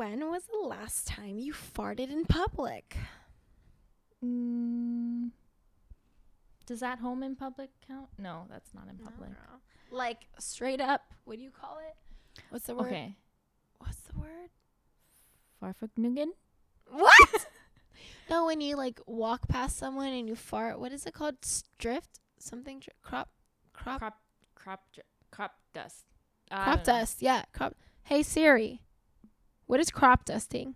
When was the last time you farted in public? Mm, does that home in public count? No, that's not in public. Like straight up, what do you call it? What's the word? Okay. What's the word? Farfagnugan? What? no, when you like walk past someone and you fart, what is it called? S- Drift? Something dri- crop crop Crop crop dr- crop dust. I crop don't know. dust. Yeah, crop. Hey Siri. What is crop dusting?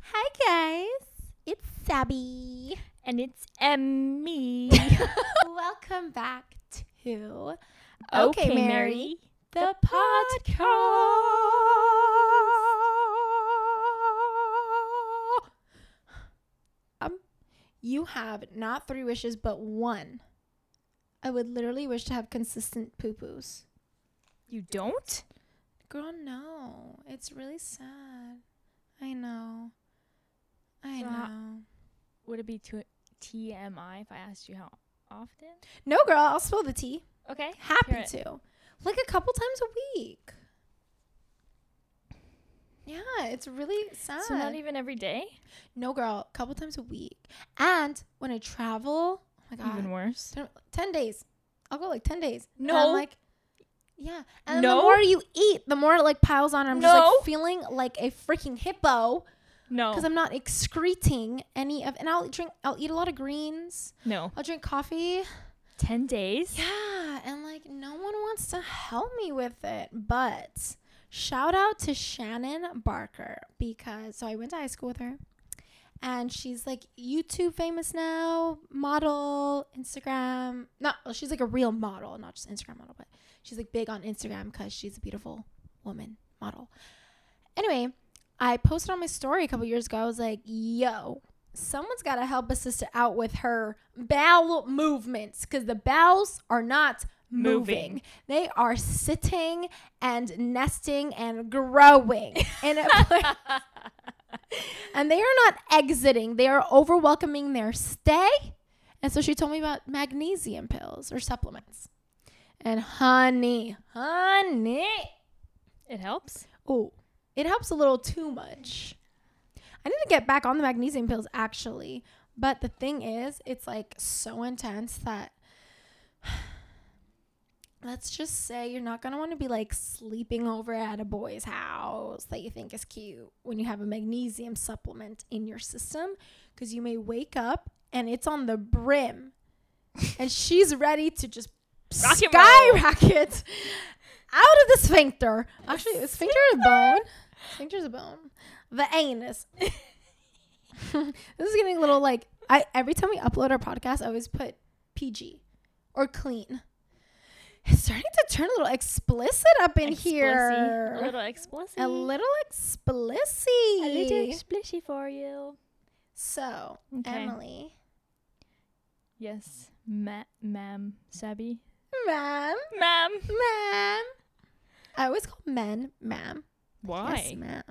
Hi guys. It's Sabby. And it's Emmy. Welcome back to okay, Mary. the podcast. You have not three wishes, but one. I would literally wish to have consistent poo poos. You don't? Girl, no. It's really sad. I know. I So how- know. Would it be to TMI if I asked you how often? No, girl, I'll spill the tea. Okay. Happy to. Like a couple times a week. Yeah, it's really sad. So not even every day? no, girl, a couple times a week. And when I travel, oh my god, Even worse. ten, 10 days. I'll go like 10 days. And No. I'm like, yeah. And No. the more you eat, the more it like piles on. I'm just like feeling like a freaking hippo No. because I'm not excreting any of, and I'll drink, I'll eat a lot of greens. no. I'll drink coffee. 10 days? Yeah, and like no one wants to help me with it. But shout out to Shannon Barker because so I went to high school with her. And she's like YouTube famous now, model, Instagram. Not well, she's like a real model, not just Instagram model, but she's like big on Instagram because she's a beautiful woman model. Anyway, I posted on my story a couple years ago. I was like, yo, someone's got to help a sister out with her bowel movements because the bowels are not moving. They are sitting and nesting and growing in a place. and they are not exiting. They are over welcoming their stay. And so she told me about magnesium pills or supplements. And honey, honey, It helps. oh, it helps a little too much. I need to get back on the magnesium pills actually. But the thing is, it's like so intense that let's just say you're not going to want to be like sleeping over at a boy's house that you think is cute when you have a magnesium supplement in your system because you may wake up and it's on the brim and she's ready to just Rock skyrocket out of the sphincter. Actually, the sphincter is bone. Sphincter is a bone. The anus. this is getting a little like I every time we upload our podcast, I always put PG or clean. It's starting to turn a little explicit up in Explicit. here. A little explicit. A little explicit. A little explicit for you. so, Okay. Emily, Yes. Ma- ma'am. Sabby. ma'am, Ma'am. ma'am. I always call men ma'am. Why? Yes, ma'am.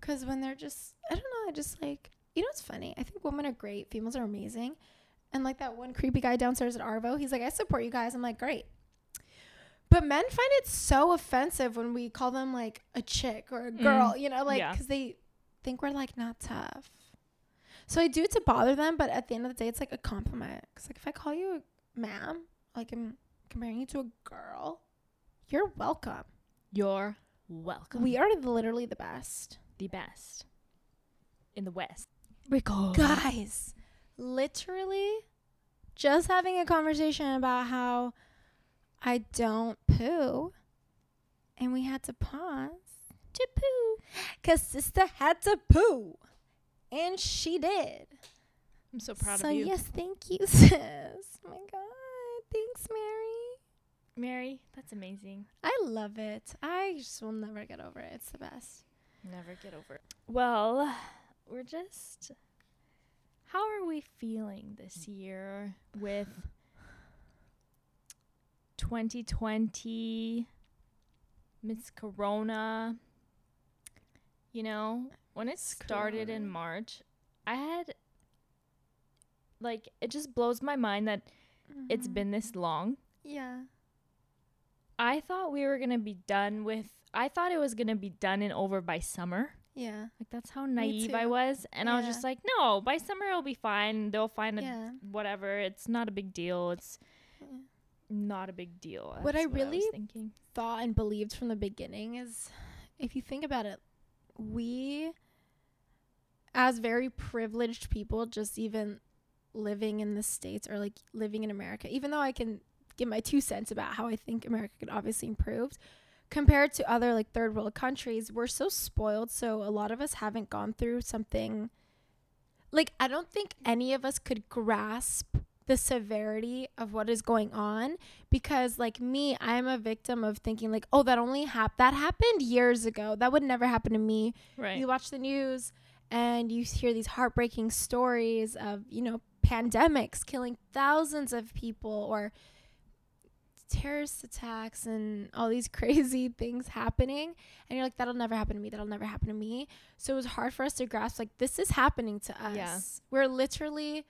Because when they're just, I don't know, I just like, you know, it's funny. I think women are great. Females are amazing. And like that one creepy guy downstairs at Arvo, he's like, I support you guys. I'm like, great. But men find it so offensive when we call them like a chick or a mm. girl, you know, like, yeah. because they think we're like not tough. So I do it to bother them, but at the end of the day, it's like a compliment. Because like if I call you a ma'am, like I'm comparing you to a girl, you're welcome. You're welcome. We are literally the best. the best in the West. Rico. Guys, literally just having a conversation about how I don't poo. And we had to pause to poo. Because sister had to poo. And she did. I'm so proud so, of you. So, yes, thank you, sis. Oh my God. Thanks, Mary. Mary, that's amazing. I love it. I just will never get over it. It's the best. Never get over it. Well, we're just. How are we feeling this year with 2020, Miss Corona? You know, when it started in March, I had like it just blows my mind that it's Mhm. been this long. Yeah. I thought we were going to be done with I thought it was going to be done and over by summer. Yeah. Like that's how naive I was and I was just like, "No, by summer it'll be fine. They'll find a Yeah. whatever. It's not a big deal. It's Yeah. not a big deal." What I That's was really- thinking. thought and believed from the beginning is if you think about it, we as very privileged people just even living in the states or like living in America, even though I can give my two cents about how I think America could obviously improve compared to other like third world countries, we're so spoiled so a lot of us haven't gone through something like I don't think any of us could grasp the severity of what is going on because like me i'm a victim of thinking like oh that only happened that happened years ago that would never happen to me Right. you watch the news and you hear these heartbreaking stories of you know pandemics killing thousands of people or terrorist attacks and all these crazy things happening. And you're like that'll never happen to me. That'll never happen to me. So it was hard for us to grasp like this is happening to us. Yeah. we're literally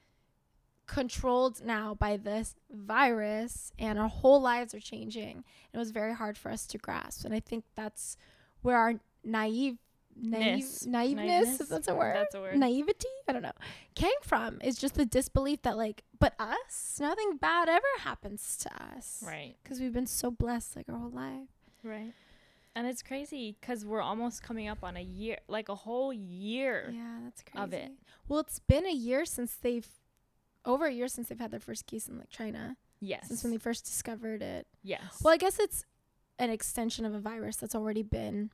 controlled now by this virus and our whole lives are changing. It was very hard for us to grasp. And i think that's where our naive naive naiveness, Naiveness? that's a word That's a word. naivety i don't know came from is just the disbelief that like but us nothing bad ever happens to us Right. because we've been so blessed like our whole life Right. And it's crazy because we're almost coming up on a year, like a whole year. yeah that's crazy Of it. well it's been a year since they've over a year since they've had their first case in like china Yes. since when they first discovered it yes. well i guess it's an extension of a virus that's already been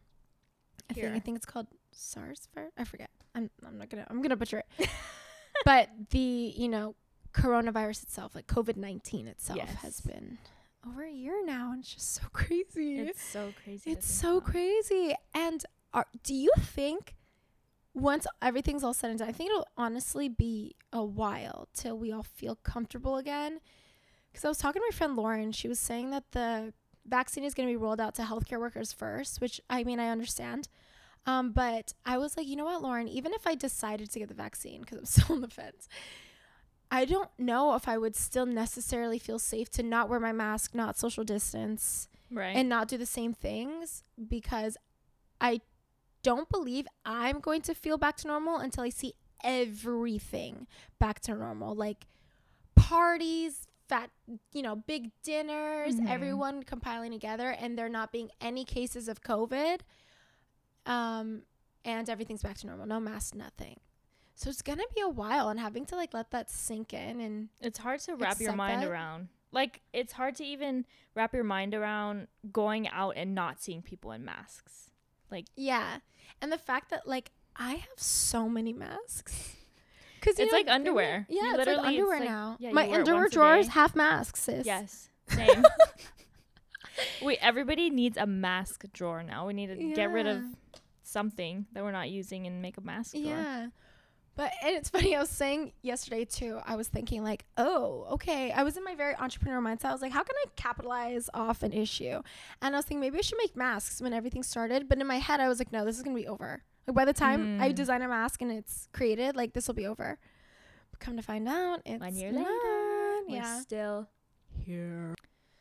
I think I think it's called SARS virus. I forget. I'm I'm not gonna I'm gonna butcher it. but the you know coronavirus itself, like COVID nineteen itself, has been over a year now, and it's just so crazy. it's so crazy. It's so about. crazy. And are, do you think once everything's all said and done, I think it'll honestly be a while till we all feel comfortable again? Because I was talking to my friend Lauren. She was saying that the vaccine is going to be rolled out to healthcare workers first, which I mean, I understand. Um, but I was like, you know what, Lauren, even if I decided to get the vaccine, because I'm still on the fence, I don't know if I would still necessarily feel safe to not wear my mask, not social distance Right. and not do the same things because I don't believe I'm going to feel back to normal until I see everything back to normal. Like parties, fat, you know, big dinners, Mhm. everyone compiling together and there not being any cases of COVID. Um, and everything's back to normal. No mask, nothing. So it's gonna be a while and having to like let that sink in and it's hard to wrap your mind that. around. Like it's hard to even wrap your mind around going out and not seeing people in masks. Like yeah. And the fact that like I have so many masks. Cuz It's like underwear. Yeah, it's like literally- it's underwear like- now. yeah, My underwear once a drawers half masks, sis. Yes. Same. Wait, everybody needs a mask drawer now. We need to get rid of something that we're not using and make a mask drawer. Yeah. But and it's funny, I was saying yesterday too, I was thinking like, oh, okay. I was in my very entrepreneur mindset. I was like, how can I capitalize off an issue? And I was thinking maybe I should make masks when everything started. But in my head I was like, no, this is gonna be over. Like by the time I Mm. design a mask and it's created, like this will be over. But come to find out, it's One year not. later, we're Yeah. still here.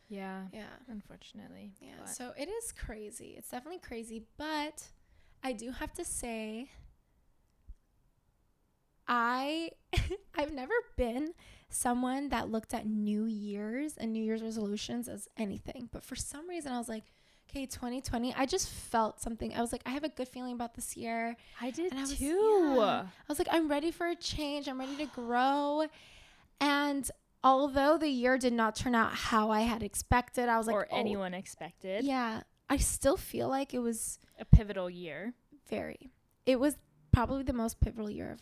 Yeah, Yeah. unfortunately. Yeah, but- so it is crazy. It's definitely crazy, but I do have to say I I've never been someone that looked at New Year's and New Year's resolutions as anything. But for some reason I was like, okay, 2020, I just felt something. I was like, I have a good feeling about this year. I did And I was- too. yeah. I was like, I'm ready for a change. I'm ready to grow. And although the year did not turn out how I had expected, I was like, or oh, anyone expected. yeah, I still feel like it was A pivotal year. very. It was probably the most pivotal year of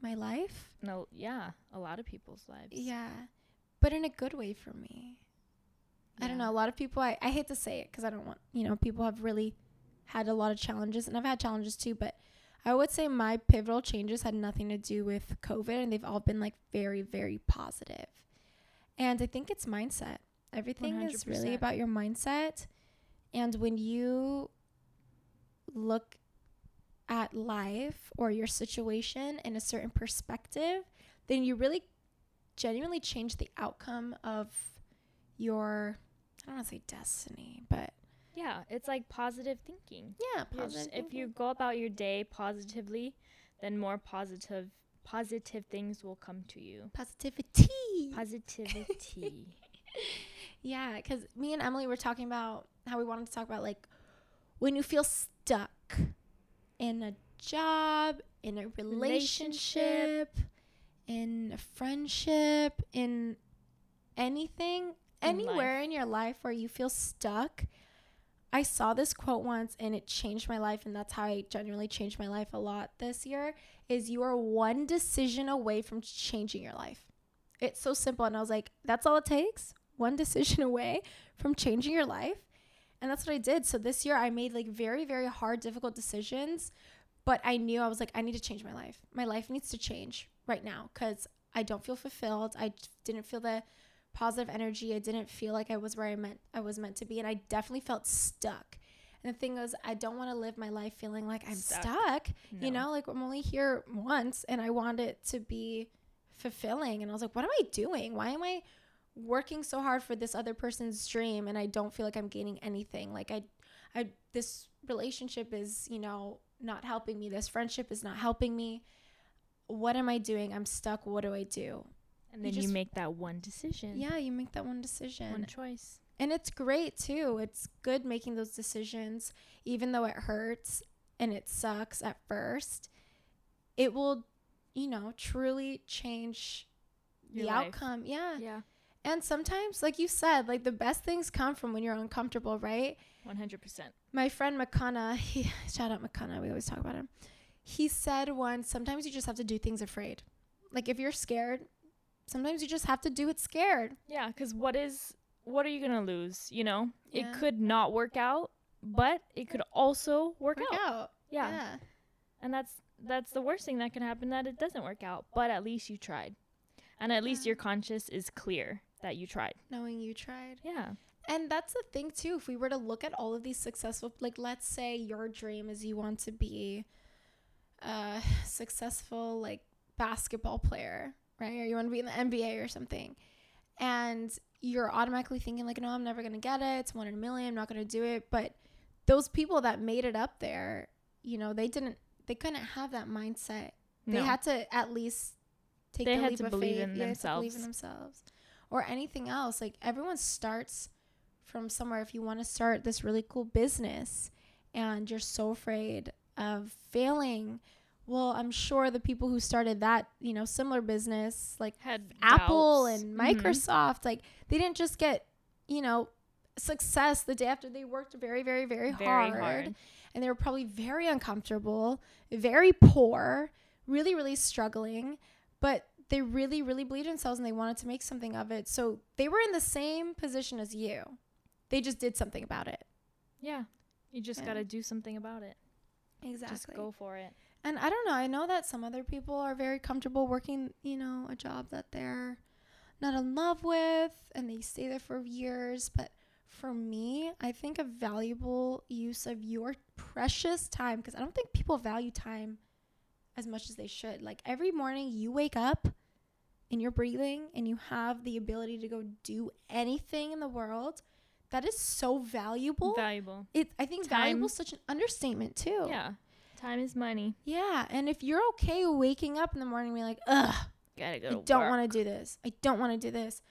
my life. No, yeah, a lot of people's lives. Yeah, but in a good way for me. I don't know. A lot of people. I, I hate to say it because I don't want you know people have really had a lot of challenges, and I've had challenges too. But I would say my pivotal changes had nothing to do with COVID, and they've all been like very very positive. And I think it's mindset. Everything is really about your mindset, and when you look at life or your situation in a certain perspective, then you really genuinely change the outcome of your I don't want to say destiny, but Yeah, it's like positive thinking. yeah, positive. if you go about your day positively, then more positive positive things will come to you. positivity. Positivity. Yeah, because me and Emily were talking about how we wanted to talk about like when you feel stuck in a job, in a relationship, in a friendship, in anything, Anywhere in your life where you feel stuck. I saw this quote once and it changed my life, and that's how I genuinely changed my life a lot this year. Is you are one decision away from changing your life. It's so simple, and I was like, that's all it takes one decision away from changing your life. And that's what I did. So this year I made like very, very hard, difficult decisions. But I knew I was like, I need to change my life. My life needs to change right now because I don't feel fulfilled. I didn't feel the positive energy. I didn't feel like I was where I meant I was meant to be. And I definitely felt stuck. And the thing was, I don't want to live my life feeling like I'm Stuck. stuck. You know, like I'm only here once and I want it to be fulfilling. And I was like, what am I doing? Why am I working so hard for this other person's dream and I don't feel like I'm gaining anything. Like I I this relationship is, you know, not helping me. This friendship is not helping me. What am I doing? I'm stuck. What do I do? And then you, just- make that one decision. Yeah, you make that one decision. One choice. And it's great too. It's good making those decisions even though it hurts and it sucks at first. It will, you know, truly change Your the life. outcome. Yeah. Yeah. And sometimes, like you said, like the best things come from when you're uncomfortable, right? One hundred percent. My friend McConaughey, he, shout out McConaughey, we always talk about him. He said once, sometimes you just have to do things afraid. Like if you're scared, sometimes you just have to do it scared. Yeah, because what is what are you gonna lose? You know, Yeah. it could not work out, but it could also work, Work out. out. Yeah. yeah. and that's that's the worst thing that can happen that it doesn't work out. But at least you tried, and at least your conscience is clear that you tried. Knowing you tried. Yeah. And that's the thing too. If we were to look at all of these successful, like let's say your dream is you want to be a successful like basketball player, right? Or you want to be in the NBA or something, and you're automatically thinking like, no, I'm never gonna get it. It's one in a million. I'm not gonna do it. But those people that made it up there, you know, they didn't. They couldn't have that mindset. They No. had to at least take They the leap to of believe faith. in Yeah, to believe in themselves, or anything else. Like everyone starts from somewhere. If you want to start this really cool business, and you're so afraid of failing, well, I'm sure the people who started that, you know, similar business, like had Apple doubts. and Mhm. Microsoft, like they didn't just get, you know, success the day after they worked very, very, very, Very hard hard. and they were probably very uncomfortable, very poor, really, really struggling, but they really, really believed in themselves and they wanted to make something of it. So they were in the same position as you. They just did something about it. Yeah. You just Yeah. gotta do something about it. Exactly. Just go for it. And I don't know. I know that some other people are very comfortable working, you know, a job that they're not in love with and they stay there for years. But for me, I think a valuable use of your precious time, because I don't think people value time as much as they should. Like every morning you wake up and you're breathing and you have the ability to go do anything in the world, that is so valuable. Valuable. it, I think Time- valuable is such an understatement too. Yeah. Time is money. Yeah, and if you're okay waking up in the morning and being like, ugh, Gotta go. I don't want to do this. I don't want to do this.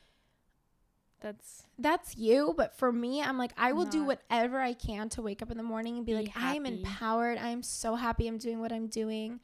That's That's you, but for me, I'm like, I will do whatever I can to wake up in the morning and be, Be like, I'm empowered. I'm so happy I'm doing what I'm doing.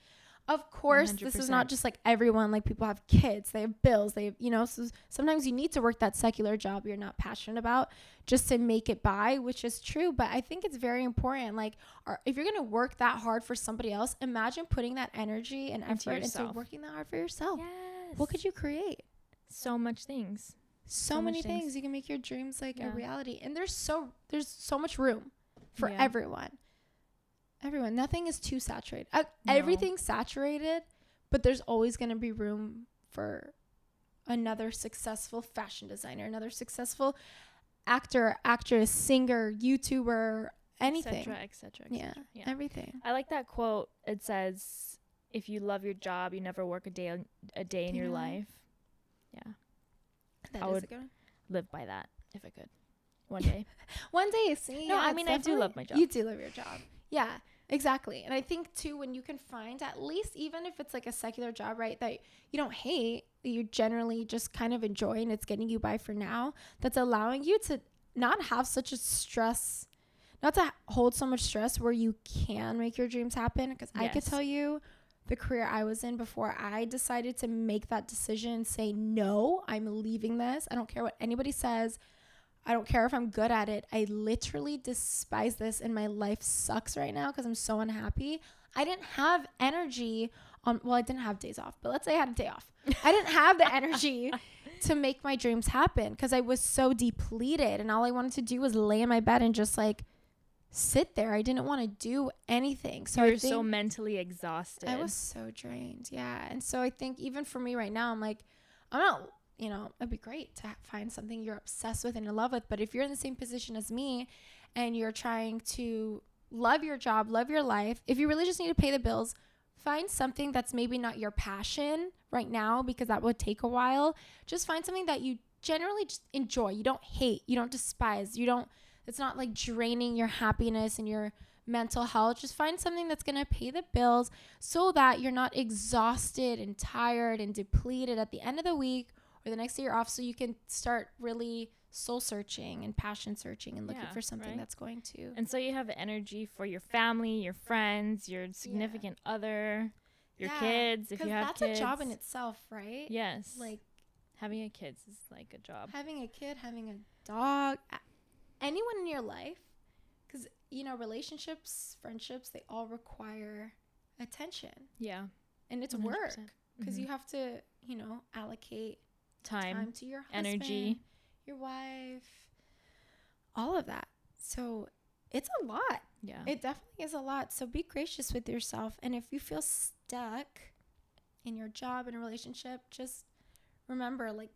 Of course, this is not just like everyone. Like people have kids, they have bills, they have, you know. So sometimes you need to work that secular job you're not passionate about just to make it by, which is true. But I think it's very important. Like, are, if you're gonna work that hard for somebody else, imagine putting that energy and Into effort into yourself. working that hard for yourself. yes. What could you create? So much things. so, So many things. things. you can make your dreams like a reality and there's so there's so much room for Yeah. everyone everyone nothing is too saturated uh, No. everything's saturated but there's always going to be room for another successful fashion designer another successful actor actress singer youtuber anything. etc etc Yeah. yeah Everything. i like that quote it says if you love your job you never work a day a day your in your life. yeah That I is would- a good one. live by that if i could one day One day, see. No, yeah, I mean, I do love my job. You do love your job. Yeah, exactly. And I think too, when you can find at least, even if it's like a secular job, right, that you don't hate, that you generally just kind of enjoy and it's getting you by for now, that's allowing you to not have such a stress, not to hold so much stress where you can make your dreams happen. Because I could tell you the career I was in before I decided to make that decision, and say, no, I'm leaving this. I don't care what anybody says. I don't care if I'm good at it. I literally despise this and my life sucks right now because I'm so unhappy. I didn't have energy on well, I didn't have days off, but let's say I had a day off. I didn't have the energy to make my dreams happen because I was so depleted and all I wanted to do was lay in my bed and just like sit there. I didn't want to do anything. So you're so mentally exhausted I was so drained. Yeah. And so I think even for me right now, I'm like, I'm not, you know, it'd be great to find something you're obsessed with and in love with. But if you're in the same position as me and you're trying to love your job, love your life, if you really just need to pay the bills, find something that's maybe not your passion right now because that would take a while. Just find something that you generally just enjoy. You don't hate, you don't despise, you don't, it's not like draining your happiness and your mental health. Just find something that's going to pay the bills so that you're not exhausted and tired and depleted at the end of the week or the next day you're off so you can start really soul searching and passion searching and looking Yeah, for something right. that's going to and so you have energy for your family your friends your significant other your Yeah, kids if you have that's kids a job in itself right? Yes. Like having a kids is like a job. Having a kid having a dog anyone in your life because you know relationships friendships they all require attention. Yeah. And it's 100. work because Mhm. you have to you know allocate time, time to your husband, energy. your wife, all of that. So it's a lot. yeah It definitely is a lot. So be gracious with yourself. And if you feel stuck in your job and a relationship, just remember like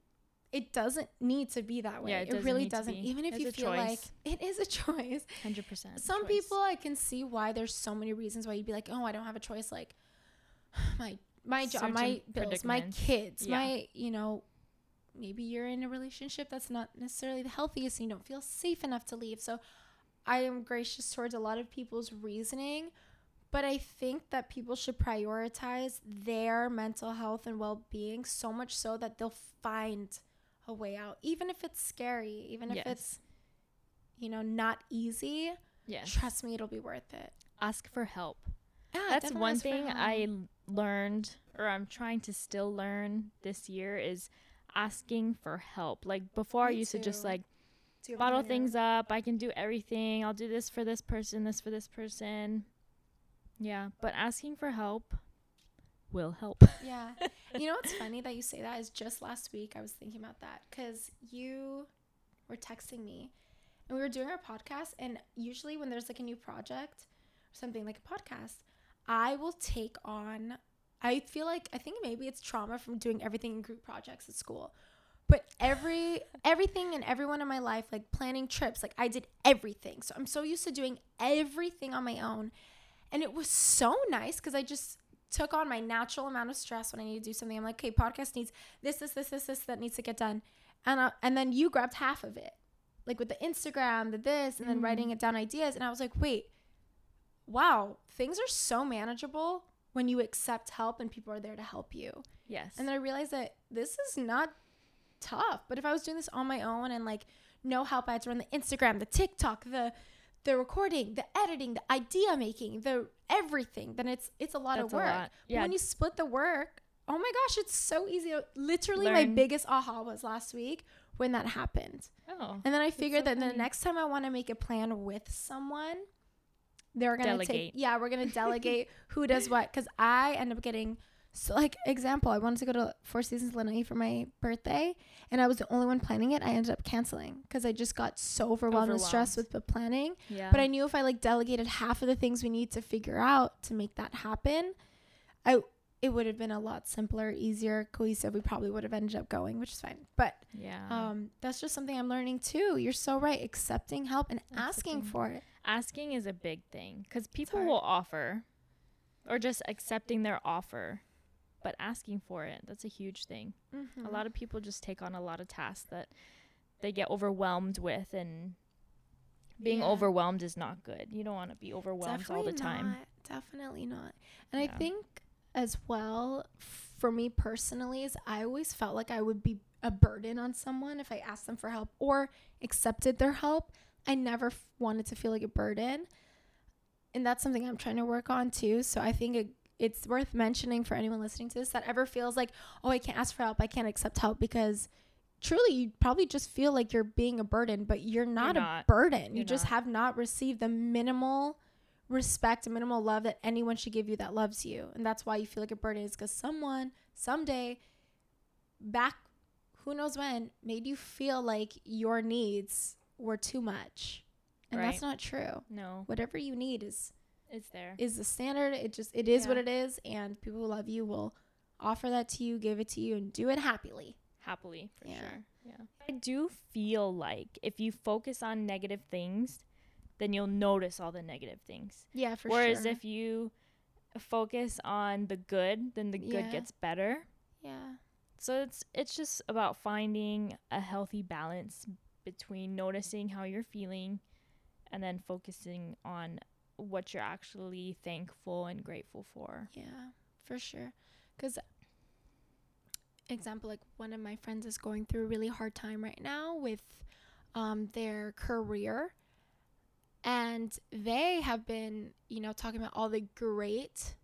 it doesn't need to be that way. Yeah, it it, really doesn't. Even if It's you feel like it is a choice. 100% Some choice. people I can see why there's so many reasons why you'd be like, "Oh, I don't have a choice like my my job, my bills, my kids, Yeah. my, you know, maybe you're in a relationship that's not necessarily the healthiest and you don't feel safe enough to leave." So I am gracious towards a lot of people's reasoning, but I think that people should prioritize their mental health and well-being so much so that they'll find a way out, even if it's scary, even if it's you know, not easy. Yes. Trust me it'll be worth it. Ask for help. Yeah, that's one thing I learned or I'm trying to still learn this year is asking for help. Like before I Me used to just like bottle things up. I can do everything. I'll do this for this person, this for this person. Yeah, but asking for help will help. yeah you know what's funny that you say that is just last week i was thinking about that because you were texting me and we were doing our podcast and usually when there's like a new project or something like a podcast i will take on i feel like i think maybe it's trauma from doing everything in group projects at school. But every everything and everyone in my life like planning trips like i did everything. So i'm so used to doing everything on my own. And it was so nice because i just took on my natural amount of stress when i need to do something. I'm like okay podcast needs this this this this this that needs to get done. And uh, and then you grabbed half of it like with the instagram the this and then Mhm. writing it down ideas. And i was like wait wow things are so manageable when you accept help and people are there to help you Yes. and then I realized that this is not tough. But if I was doing this on my own and like no help, I had to run the Instagram, the TikTok, the the recording, the editing, the idea making, the everything, then it's it's a lot That's of work. lot. But Yeah. when you split the work, oh my gosh, it's so easy. Literally my biggest aha was last week when that happened. oh. And then I figured so that the next time I want to make a plan with someone, they're gonna take yeah, we're gonna delegate who does what. Because I end up getting so like example, I wanted to go to Four Seasons Lanai for my birthday, and I was the only one planning it. I ended up canceling because I just got so overwhelmed, and stressed with the planning. Yeah. But I knew if I like delegated half of the things we need to figure out to make that happen, I it would have been a lot simpler, easier, cohesive. We probably would have ended up going, which is fine. But yeah. um, that's just something I'm learning too. You're so right. Accepting help and asking Accepting. for it. Asking is a big thing because people will offer or just accepting their offer but asking for it that's a huge thing Mm-hmm. a lot of people just take on a lot of tasks that they get overwhelmed with and being Yeah. overwhelmed is not good you don't want to be overwhelmed all the time Not, definitely not. And Yeah. I think as well, for me personally, is I always felt like I would be a burden on someone if I asked them for help or accepted their help. I never f- wanted to feel like a burden. And that's something I'm trying to work on too. So I think it, it's worth mentioning for anyone listening to this that ever feels like, oh, I can't ask for help, I can't accept help because truly you probably just feel like you're being a burden, but you're not, not. a burden. you You're just not. have not received the minimal respect minimal love that anyone should give you that loves you. And that's why you feel like a burden is because someone someday back who knows when made you feel like your needs were too much. And that's not true. no Whatever you need is it's there is the standard. It just it is what it is and people who love you will offer that to you, give it to you and do it happily. happily for Yeah. sure yeah i do feel like if you focus on negative things then you'll notice all the negative things Yeah, for whereas sure. if you focus on the good then the good Yeah. gets better yeah. so it's it's just about finding a healthy balance between noticing how you're feeling and then focusing on what you're actually thankful and grateful for Yeah, for sure. Because, example, like one of my friends is going through a really hard time right now with um, their career. And they have been, you know, talking about all the great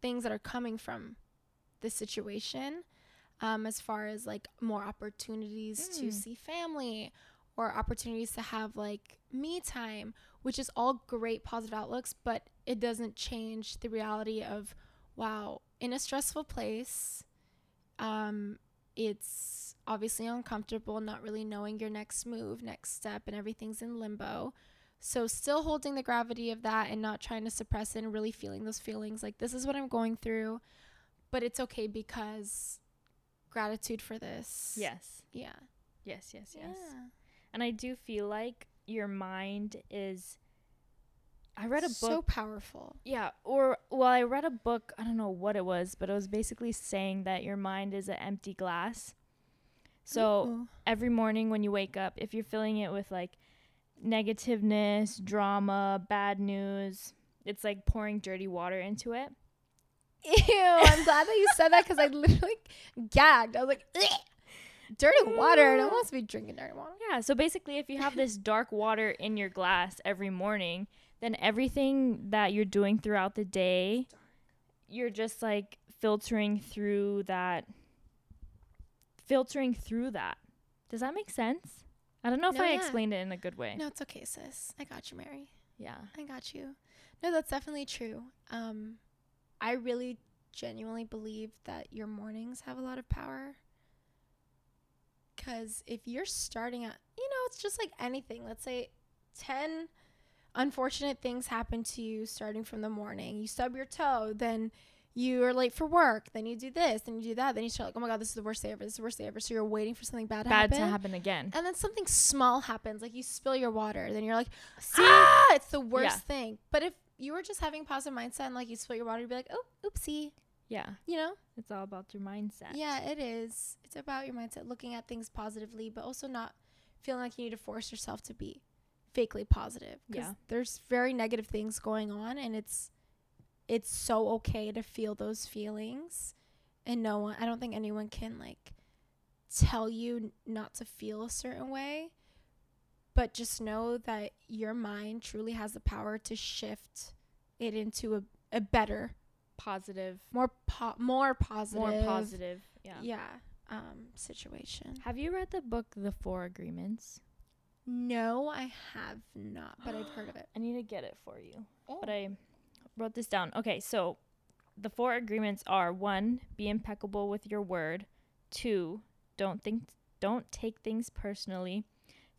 things that are coming from this situation, um, as far as like more opportunities to Mm. see family or opportunities to have like me time, which is all great positive outlooks, but it doesn't change the reality of wow, in a stressful place, um, it's obviously uncomfortable, not really knowing your next move, next step, and everything's in limbo. So, still holding the gravity of that and not trying to suppress it and really feeling those feelings like this is what I'm going through, but it's okay because gratitude for this. yes Yeah. yes yes yes Yeah. And I do feel like your mind is. I read a book. So powerful. yeah, or well, I read a book. I don't know what it was, but it was basically saying that your mind is an empty glass. So Ooh. every morning when you wake up, if you're filling it with like negativeness, drama, bad news, it's like pouring dirty water into it. Ew, I'm glad that you said that because I literally gagged. I was like, "Ugh." dirty water. No one wants to be drinking dirty water. Yeah, so basically, if you have this dark water in your glass every morning, then everything that you're doing throughout the day, you're just like filtering through that. Filtering through that. Does that make sense? I don't know if No, I yeah. explained it in a good way. No, it's okay, sis. I got you, Mary. Yeah. I got you. No, that's definitely true. Um, I really genuinely believe that your mornings have a lot of power. Because if you're starting out, you know, it's just like anything. Let's say 10 unfortunate things happen to you starting from the morning. You stub your toe, then you are late for work, then you do this, then you do that, then you start like, oh my God, this is the worst day ever, this is the worst day ever. So you're waiting for something bad to Bad happen. to happen again. And then something small happens, like you spill your water, then you're like, See? ah, it's the worst Yeah. thing. But if you were just having positive mindset and like you spill your water, you'd be like, oh, oopsie, Yeah. you know? It's all about your mindset. Yeah, it is. It's about your mindset, looking at things positively, but also not feeling like you need to force yourself to be fakely positive. Yeah. there's very negative things going on, and it's it's so okay to feel those feelings. And no one, I don't think anyone can like tell you not to feel a certain way. But just know that your mind truly has the power to shift it into a, a better, Positive. more po- more positive, More positive. Yeah. yeah um situation Have you read the book The Four Agreements? no i have not but i've heard of it I need to get it for you. Oh. But I wrote this down. Okay, so the four agreements are one, be impeccable with your word. Two, don't think don't take things personally.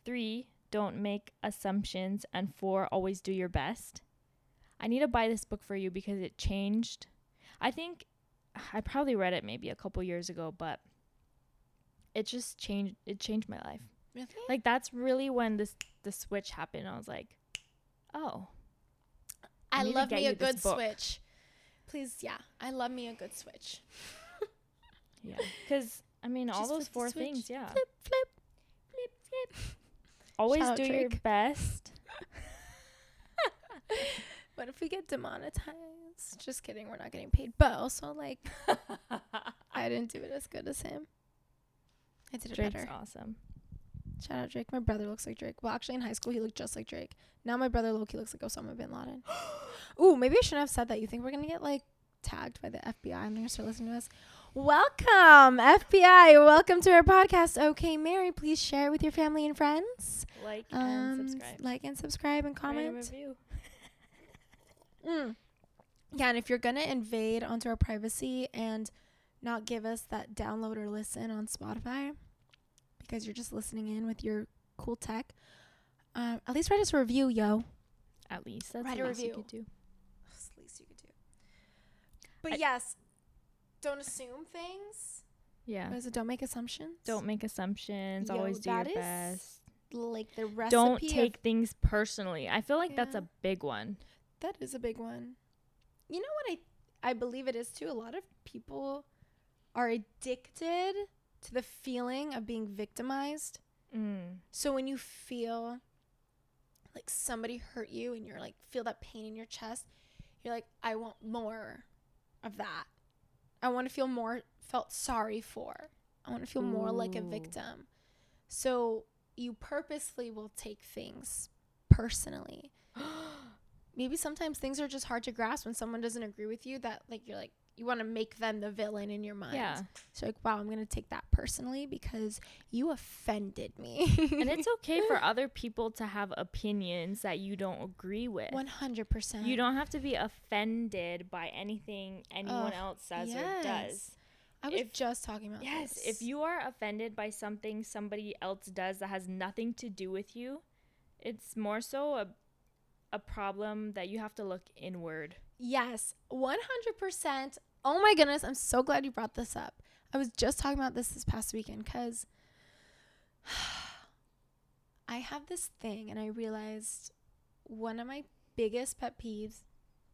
Three, don't make assumptions. And four, always do your best. I need to buy this book for you because it changed. I think I probably read it maybe a couple years ago, but it just changed it changed my life. really Like that's really when this the switch happened. I was like, Oh. I to love me a good switch. Please, yeah. I love me a good switch. Yeah. Because, I mean, all those four things, yeah. Flip, flip, flip, flip. Always Shout out do your best. What if we get demonetized? Just kidding, we're not getting paid. But also, like, I didn't do it as good as him. I did it Drake's better. awesome. Shout out Drake. My brother looks like Drake. Well, actually, in high school, he looked just like Drake. Now my brother Loki looks like Osama bin Laden. Ooh, maybe I shouldn't have said that. You think we're gonna get like tagged by the FBI and they're gonna start listening to us? Welcome, FBI. Welcome to our podcast. Okay, Mary, please share it with your family and friends. Like Um, and subscribe. like and subscribe and comment. Mm. Yeah, and if you're gonna invade onto our privacy and not give us that download or listen on Spotify because you're just listening in with your cool tech, um, at least write us a review, yo. At least. That's Write the a least you could do. That's the least you could do. But I- yes, don't assume things. Yeah. What is it? Don't make assumptions. Don't make assumptions. Yo, Always do your that is best. like the recipe. Don't of- take things personally. I feel like that's a big one. that is a big one. You know what I I believe it is too. A lot of people are addicted to the feeling of being victimized. Mm. So when you feel like somebody hurt you and you're like feel that pain in your chest, you're like I want more of that. I want to feel more felt sorry for. I want to feel more like a victim. So you purposely will take things personally. Maybe sometimes things are just hard to grasp when someone doesn't agree with you that like you're like you want to make them the villain in your mind. Yeah. So like wow, I'm going to take that personally because you offended me. and it's okay for other people to have opinions that you don't agree with. 100%. You don't have to be offended by anything anyone else says or does. I was if- just talking about Yes, this. if you are offended by something somebody else does that has nothing to do with you, it's more so a a problem that you have to look inward. Yes, 100%. Oh my goodness, I'm so glad you brought this up. I was just talking about this this past weekend cuz I have this thing and I realized one of my biggest pet peeves,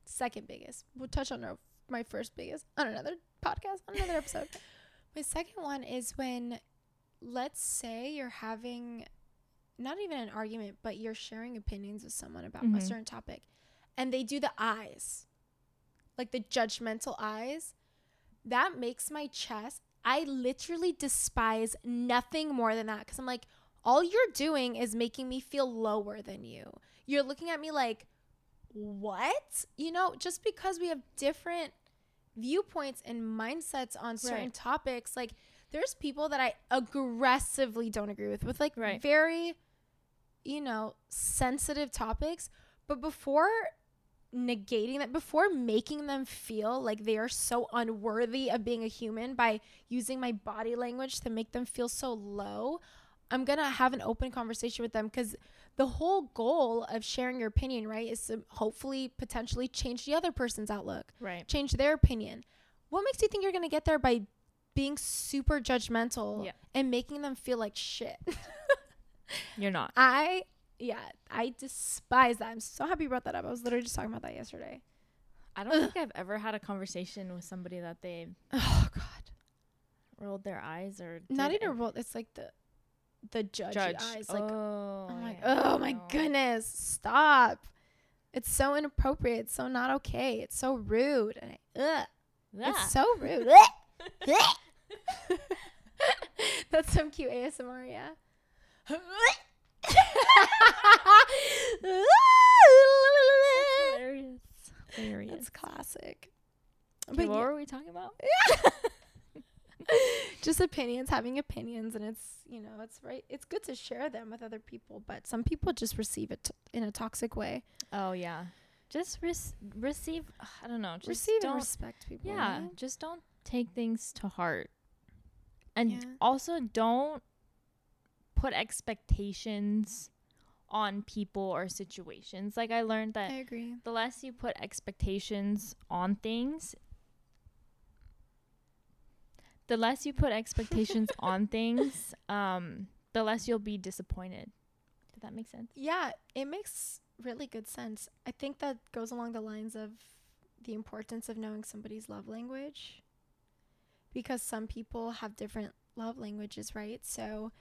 second biggest. We'll touch on our, my first biggest on another podcast, on another episode. My second one is when let's say you're having not even an argument, but you're sharing opinions with someone about a Mhm. certain topic and they do the eyes, like the judgmental eyes. That makes my chest, I literally despise nothing more than that because I'm like, all you're doing is making me feel lower than you. You're looking at me like, what? You know, just because we have different viewpoints and mindsets on certain Right. topics, like, there's people that I aggressively don't agree with, with like Right. very, you know, sensitive topics. But before negating that, before making them feel like they are so unworthy of being a human by using my body language to make them feel so low, I'm going to have an open conversation with them because the whole goal of sharing your opinion, right, is to hopefully potentially change the other person's outlook Right. change their opinion. What makes you think you're going to get there by being super judgmental Yeah. and making them feel like shit? You're not. I, yeah, I despise that. I'm so happy you brought that up. I was literally just talking about that yesterday. I don't think I've ever had a conversation with somebody that they Oh, God. rolled their eyes or Not even an- roll. It's like the, the judgy judge. eyes. Like, oh, I'm like, yeah, oh my no. goodness, stop. It's so inappropriate. It's so not okay. It's so rude. And I, ugh. Ah. It's so rude. That's some cute ASMR, yeah. Hilarious. Hilarious. That's classic. Okay, But what yeah, were we talking about? Yeah. just opinions, having opinions, and it's you know it's right. It's good to share them with other people, but some people just receive it t- in a toxic way. Oh yeah. Just receive. I don't know. Just receive and don't. respect people. yeah. right? Just don't take things to heart, and Yeah. also don't put expectations on people or situations. Like I learned that I agree. the less you put expectations on things, the less you put expectations on things, um, the less you'll be disappointed. Did that make sense? Yeah, it makes really good sense. I think that goes along the lines of the importance of knowing somebody's love language because some people have different love languages, right? So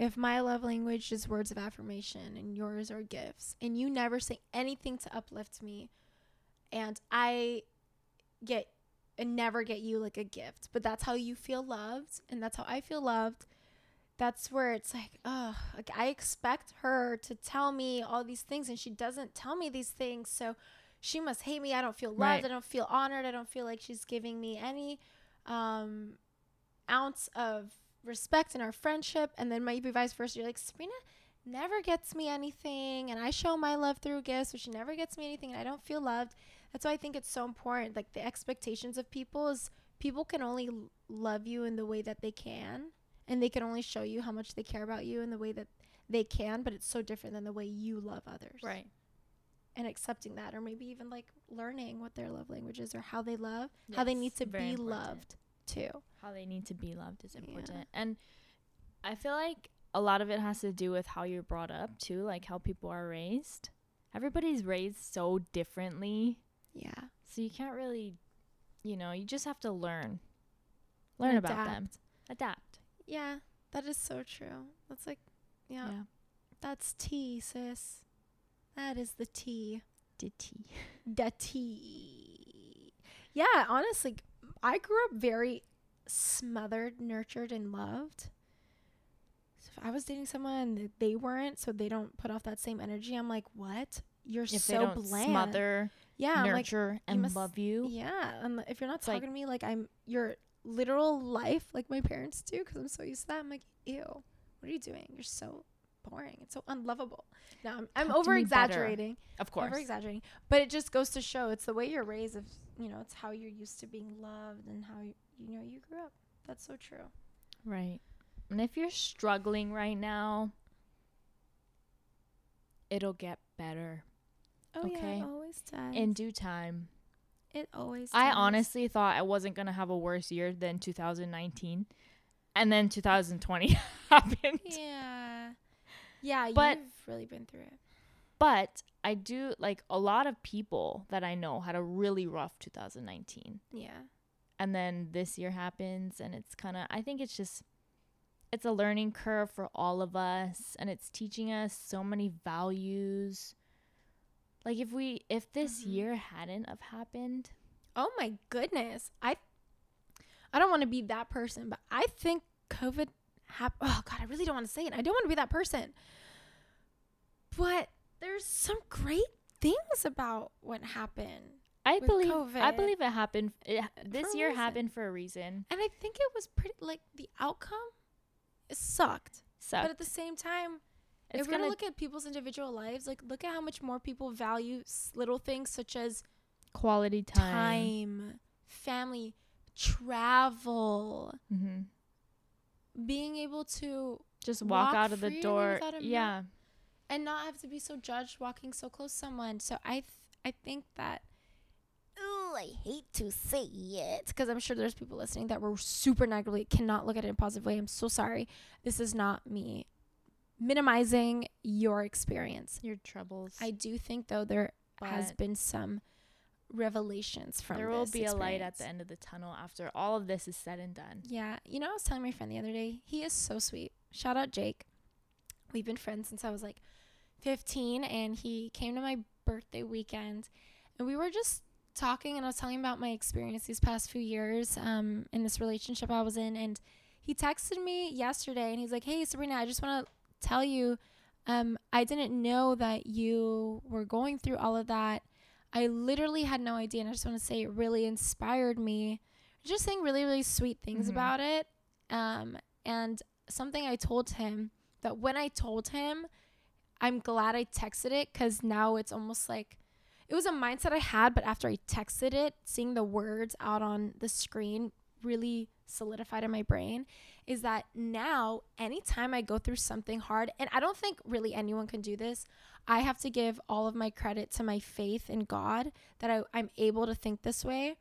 if my love language is words of affirmation and yours are gifts, and you never say anything to uplift me, and I get and never get you like a gift, but that's how you feel loved, and that's how I feel loved. That's where it's like, oh, like I expect her to tell me all these things, and she doesn't tell me these things. So she must hate me. I don't feel loved. Right. I don't feel honored. I don't feel like she's giving me any um, ounce of respect in our friendship. And then maybe vice versa. You're like, Sabrina never gets me anything, and I show my love through gifts, but she never gets me anything, and I don't feel loved. That's why I think it's so important. Like the expectations of people is people can only l- love you in the way that they can, and they can only show you how much they care about you in the way that they can. But it's so different than the way you love others Right. and accepting that or maybe even like learning what their love language is or how they love how they need to be important. loved too How they need to be loved is Yeah. important. And I feel like a lot of it has to do with how you're brought up too, like how people are raised. Everybody's raised so differently. yeah So you can't really, you know, you just have to learn. Learn about them. Adapt. yeah that is so true that's like yeah, that's tea sis that is the tea Did tea. the tea yeah honestly i grew up very smothered nurtured and loved so if i was dating someone that they weren't so they don't put off that same energy i'm like what you're If so bland smother, yeah I'm like nurture, and must- love you. Yeah, and if you're not It's like- talking to me like I'm your literal life, like my parents do, because I'm so used to that. I'm like, ew, what are you doing? You're so boring. It's so unlovable. No, I'm, I'm over exaggerating. Of course. Over exaggerating, but it just goes to show it's the way you're raised. Of you know, it's how you're used to being loved and how you, you know you grew up. That's so true. Right. And if you're struggling right now, it'll get better Oh yeah, Okay. it always does. in due time. it always. I does. honestly thought I wasn't going to have a worse year than 2019. And then 2020 happened. Yeah. Yeah, But- you've really been through it. But I do like a lot of people that I know had a really rough 2019. Yeah. And then this year happens and it's kind of I think it's just it's a learning curve for all of us and it's teaching us so many values. Like if we if this Mhm. year hadn't have happened, Oh my goodness. I I don't want to be that person, but I think COVID happened. Oh god, I really don't want to say it. I don't want to be that person. But there's some great things about what happened. I believe I believe it happened it, this year reason. happened for a reason. And I think it was pretty like the outcome it sucked. So But at the same time, it's if we're gonna look at people's individual lives, like look at how much more people value little things such as quality time, time. family, travel, hmm being able to Just walk, Walk out of the door. Yeah. And not have to be so judged walking so close to someone. So I th- I think that oh, I hate to say it because I'm sure there's people listening that were super negatively cannot look at it in a positive way. I'm so sorry. This is not me minimizing your experience. Your troubles. I do think though there has been some revelations from there will be a light at the end of the tunnel after all of this is said and done. Yeah, you know, I was telling my friend the other day, he is so sweet. Shout out Jake. We've been friends since I was like 15, and he came to my birthday weekend, and we were just talking, and I was telling him about my experience these past few years um, in this relationship I was in, and he texted me yesterday, and he's like, "Hey, Sabrina, I just want to tell you, um, I didn't know that you were going through all of that. I literally had no idea, and I just want to say it really inspired me." Just saying really, really sweet things Mhm. about it. Um, and something I told him that when I told him, I'm glad I texted it because now it's almost like it was a mindset I had, but after I texted it, seeing the words out on the screen really solidified in my brain is that now anytime I go through something hard, and I don't think really anyone can do this, I have to give all of my credit to my faith in God that I, I'm able to think this way.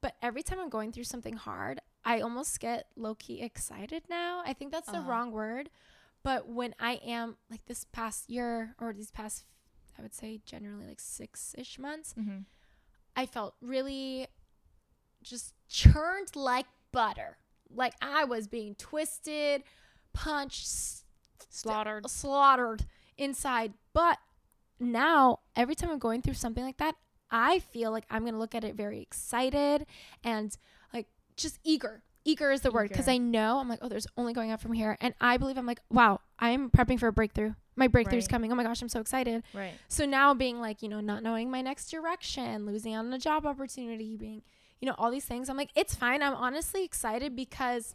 But every time I'm going through something hard, I almost get low key excited now. I think that's the Uh-huh. wrong word. But when I am like this past year or these past, I would say generally like six ish months, Mm-hmm. I felt really just churned like butter. Like I was being twisted, punched, Slaughtered. slaughtered inside. But now, every time I'm going through something like that, I feel like I'm going to look at it very excited and like just eager. Eager is the word because I know I'm like, oh, there's only going up from here. And I believe I'm like, wow, I'm prepping for a breakthrough. My breakthrough's Right. coming. Oh my gosh, I'm so excited. Right. So now being like, you know, not knowing my next direction, losing out on a job opportunity, being, you know, all these things, I'm like, it's fine. I'm honestly excited because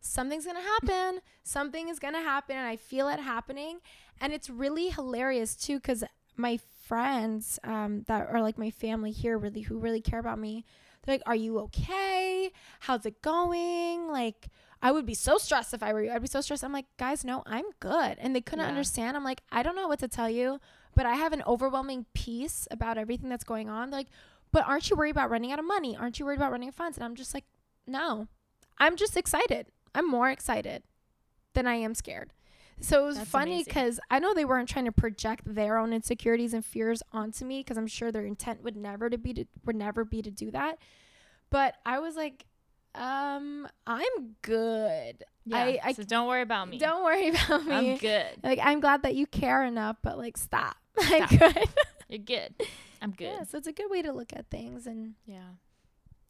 something's going to happen. Something is going to happen and I feel it happening. And it's really hilarious too cuz my friends um that are like my family here really who really care about me. They're like, "Are you okay? How's it going?" Like I would be so stressed if I were you. I'd be so stressed. I'm like, guys, no, I'm good. And they couldn't Yeah. understand. I'm like, I don't know what to tell you but I have an overwhelming peace about everything that's going on. They're like, but aren't you worried about running out of money? Aren't you worried about running out of funds? And I'm just like, no, I'm just excited. I'm more excited than I am scared. So it was That's funny because I know they weren't trying to project their own insecurities and fears onto me because I'm sure their intent would never to be to would never be to do that. But I was like, um, I'm good. Yeah. I- I- so don't worry about me. Don't worry about me. I'm good. Like I'm glad that you care enough, but like stop. Stop. good. You're good. I'm good. Yeah, so it's a good way to look at things and Yeah.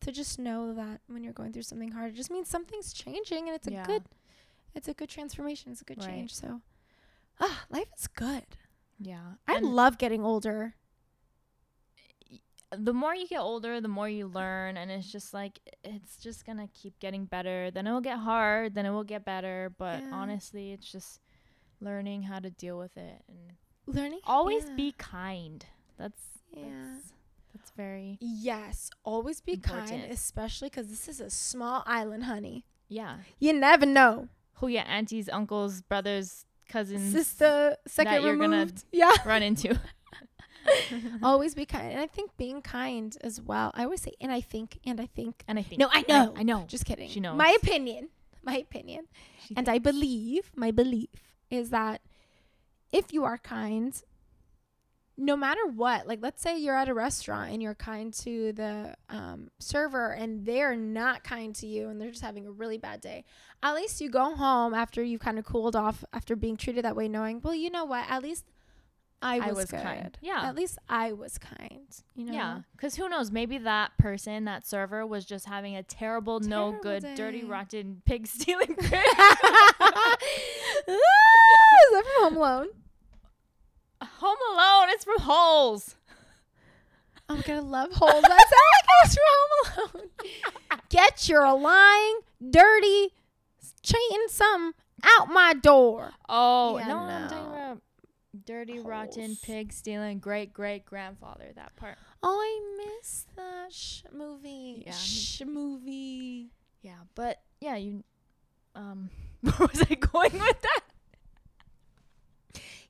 to just know that when you're going through something hard, it just means something's changing and it's a good it's a good transformation. It's a good Right. change. So ah, life is good. Yeah. I And love getting older. the more you get older, the more you learn, and it's just like it's just gonna keep getting better. Then it will get hard. Then it will get better. But Yeah. honestly, it's just learning how to deal with it and Learning always yeah. be kind. That's Yeah. that's, that's very Yes, always be kind, Important. especially cuz this is a small island, honey. yeah. You never know. Who your aunties, uncles, brothers, cousins Sister, second you're gonna- removed. yeah. run into. always be kind. And I think being kind as well. I always say and I think and I think. and I think No, I know. I, know. Just kidding. She knows. My opinion. My opinion. She And I believe, my belief is that if you are kind, no matter what, like let's say you're at a restaurant and you're kind to the um, server and they're not kind to you and they're just having a really bad day, at least you go home after you've kind of cooled off after being treated that way, knowing, well, you know what, at least I was, I was kind. Yeah. At least I was kind. You know? Yeah, because who knows? Maybe that person, that server, was just having a terrible, no good, day. dirty, rotten, pig stealing. Is that from Home Alone? Home Alone. It's from Holes. Oh my god, I love holes. That sounds like it was from Home Alone. Get your lying, dirty, cheating something out my door. Oh Yeah, no, I'm talking about dirty, rotten, pig stealing, great great grandfather. That part. Oh, I miss that sh- movie. Yeah, Sh- movie. Yeah, but yeah, you. Um, where was I going with that?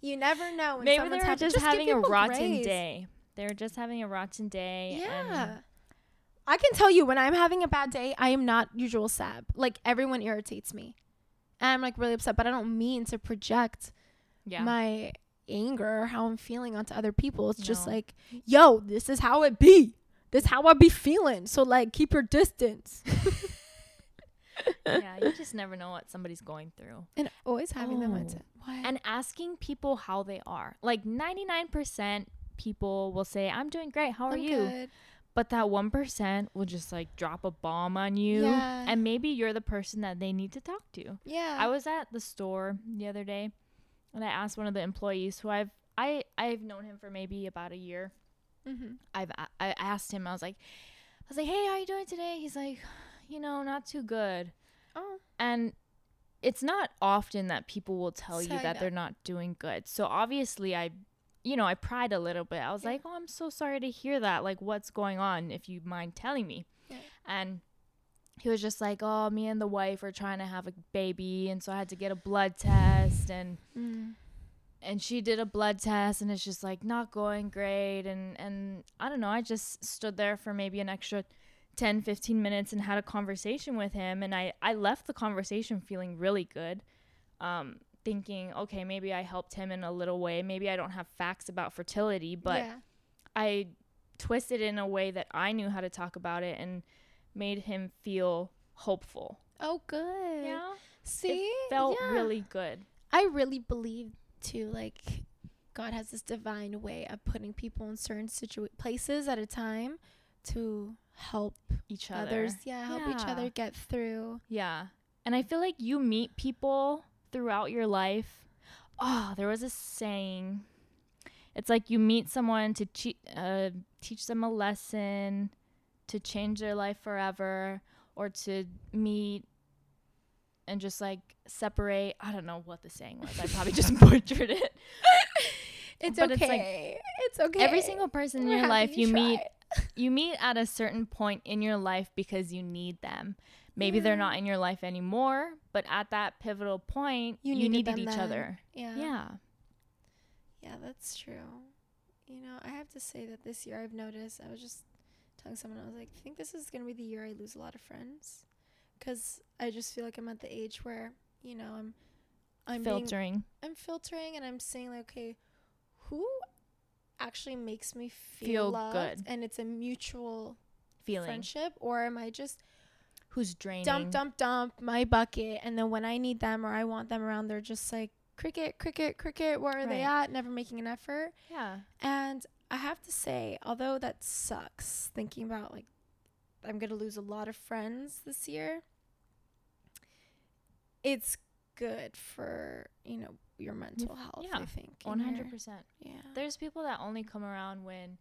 You never know when Maybe they're happy. just, having a rotten day. They're just having a rotten day. Yeah. And I can tell you when I'm having a bad day, I am not usual Sab. Like everyone irritates me. And I'm like really upset, but I don't mean to project yeah. my anger or how I'm feeling onto other people. It's just like, yo, this is how it be. This how I be feeling. So like keep your distance. yeah, you just never know what somebody's going through. And always having that Oh. mindset. What? and asking people how they are. Like 99% people will say, I'm doing great. How are I'm you? good. But that 1% will just like drop a bomb on you. Yeah. And maybe you're the person that they need to talk to. Yeah. I was at the store the other day and I asked one of the employees who I've I I've known him for maybe about a year. mm-hmm. I've I asked him I was like I was like, "Hey, how are you doing today?" He's like, "You know, not too good." Oh. And it's not often that people will tell you that that. they're not doing good. So obviously I you know, I pried a little bit. I was Yeah. like, "Oh, I'm so sorry to hear that. Like what's going on if you mind telling me?" Yeah. And he was just like, "Oh, me and the wife are trying to have a baby, and so I had to get a blood test and Mm. and she did a blood test and it's just like not going great and and I don't know I just stood there for maybe an extra 10 15 minutes and had a conversation with him and I I left the conversation feeling really good um thinking, okay, maybe I helped him in a little way. Maybe I don't have facts about fertility, but yeah. I twisted it in a way that I knew how to talk about it and made him feel hopeful. Oh, good. Yeah. See, Felt Yeah. really good. I really believe too, like God has this divine way of putting people in certain situa- places at a time to help Each other. others. Yeah, help each other get through. Yeah. And I feel like you meet people throughout your life. Oh, there was a saying. It's like you meet someone to che- uh, teach them a lesson, to change their life forever, or to meet and just like separate. I don't know what the saying was. I probably just butchered it. It's But it's okay. like It's, okay. Every single person in We're your life you meet tried. You meet at a certain point in your life because you need them. Maybe they're not mm. in your life anymore, but at that pivotal point, You you, needed needed each then. other. Yeah. Yeah. Yeah, that's true. You know, I have to say that this year I've noticed, I was just telling someone, I was like, I think this is going to be the year I lose a lot of friends. Because I just feel like I'm at the age where, you know, I'm, I'm being, Filtering. I'm filtering and I'm saying, like, okay, who actually makes me feel, Feel loved good. and it's a mutual Feeling. friendship? Or am I just Who's draining? dump, dump, dump my bucket, and then when I need them or I want them around, they're just like cricket, cricket, cricket. Where are they at? Never making an effort. Yeah. And I have to say, although that sucks, thinking about like I'm gonna lose a lot of friends this year, it's good for you know your mm-hmm. mental health. yeah, I think one hundred percent. Yeah. There's people that only come around when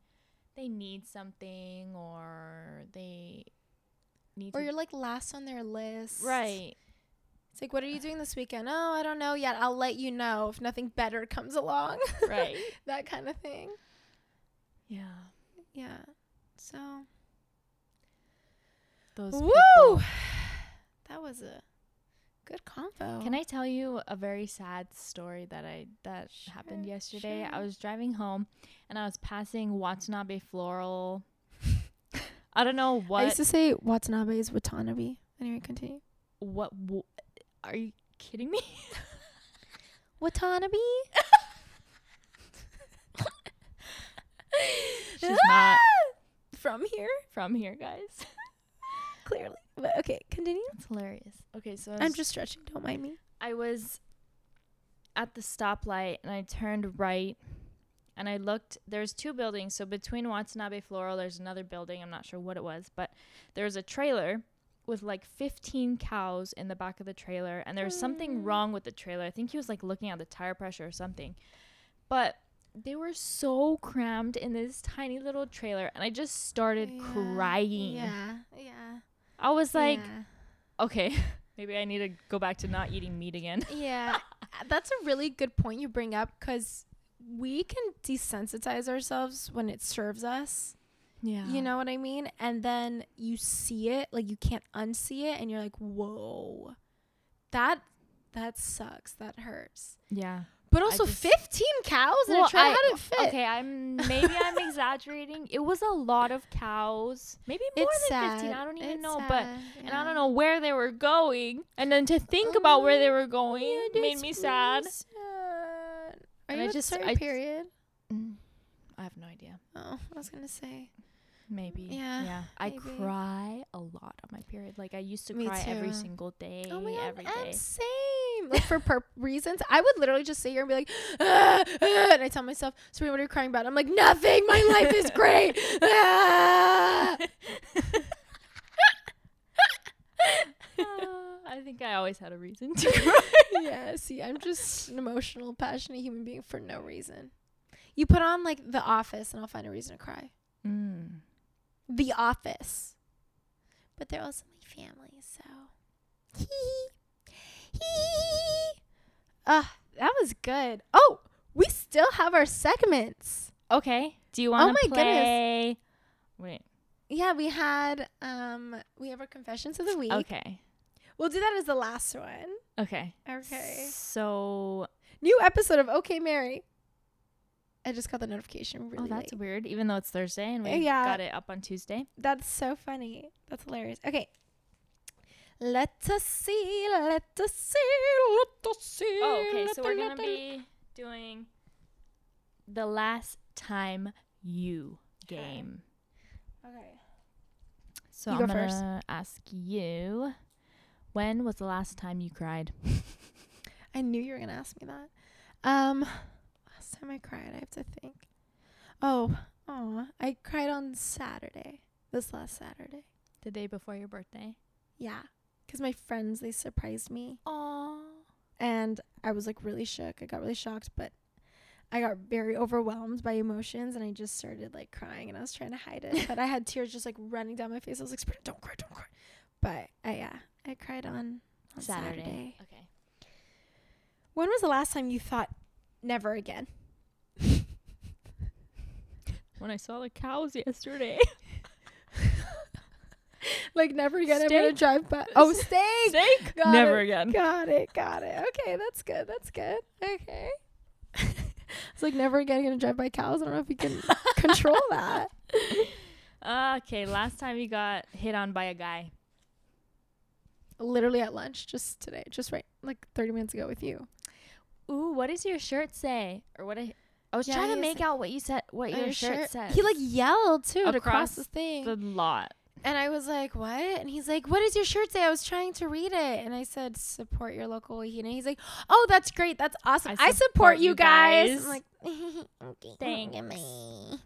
they need something or they need Or to you're like last on their list. Right. It's like, what are you doing this weekend? Oh, I don't know yet. I'll let you know if nothing better comes along. Right. that kind of thing. Yeah. Yeah. So. Those Woo! people. That was a good combo. Can I tell you a very sad story that I that happened Sure, yesterday? I was driving home and I was passing Watanabe Floral. I don't know what I used to say Watanabe is Watanabe. Anyway, continue. what w- are you kidding me? Watanabe? She's not from here, from here, guys. clearly. But okay, continue. It's hilarious. Okay, so I I'm just stretching. Don't mind me. I was at the stoplight and I turned right and I looked there's two buildings so between Watanabe Floral there's another building I'm not sure what it was but there's a trailer with like 15 cows in the back of the trailer and there was something Mm. wrong with the trailer I think he was like looking at the tire pressure or something but they were so crammed in this tiny little trailer and I just started Yeah, crying Yeah, yeah. I was like yeah. okay maybe I need to go back to not eating meat again Yeah, that's a really good point you bring up because we can desensitize ourselves when it serves us. yeah You know what I mean? And then you see it, like you can't unsee it, and you're like, "Whoa, that that sucks. That hurts." yeah But also, just- 15 cows in Well, a trailer. I- How did it fit? Okay, I'm maybe I'm exaggerating. It was a lot of cows, maybe more It's than sad. fifteen. I don't even It's know, but sad, and I don't know where they were going. And then to think about where they Um, were going Yeah, made me really sad. sad. Are And you I just- I period? Mm, I have no idea. Oh, I was gonna say. Maybe. Yeah, Yeah. I cry a lot on my period. Like I used to Me cry every single day, Oh my god, every I'm day. same. Like for perp reasons, I would literally just sit here and be like, ah, ah, and I tell myself, Sabrina, what are you crying about? I'm like, nothing. My life is great. Ah. I think I always had a reason to cry. yeah. See, I'm just an emotional, passionate human being for no reason. You put on like The Office, and I'll find a reason to cry. Mm. The Office, but they're also my family, so. Hee hee. Hee. Ah, that was good. Oh, we still have our segments. Okay. Do you want to Oh my goodness. Wait. Yeah, we had um we have our confessions of the week. Okay. We'll do that as the last one. Okay. Okay. So, New episode of Okay Mary. I just got the notification really oh, that's late. weird. Even though it's Thursday and we Yeah. got it up on Tuesday. That's so funny. That's hilarious. Okay. Let us see, let us see, let us see. Oh, okay. So we're gonna be doing the last time you game. Okay. So You I'm go gonna first. ask you, when was the last time you cried? I knew you were gonna ask me that. Um, last time I cried, I have to think. Oh, oh, I cried on Saturday. This last Saturday. The day before your birthday. Yeah, because my friends they surprised me, Oh. and I was like really shook. I got really shocked, but I got very overwhelmed by emotions, and I just started like crying, and I was trying to hide it, but I had tears just like running down my face. I was like, "Sabrina, "Don't cry, don't cry," but I yeah, I cried on, on Saturday. Saturday. Okay. When was the last time you thought never again? When I saw the cows yesterday. Like never again. I'm gonna drive by. Oh, steak. Steak? Got Never it. again. Got it. Got it. Okay, that's good. That's good. Okay. it's like never again I'm gonna drive by cows. I don't know if you can control that. Uh, okay, last time you got hit on by a guy. Literally at lunch, just today, just right, like 30 minutes ago with you. Ooh, what does your shirt say? Or what I I was Yeah, trying to make like- out what you said what your, shirt, shirt- says. He like yelled too to cross Across the thing, the lot. and I was like, "What?" And he's like, "What does your shirt say?" I was trying to read it, and I said, "Support your local Wahine." He's like, "Oh, that's great. That's awesome. I I, support, support you guys." guys. I'm like, okay, me.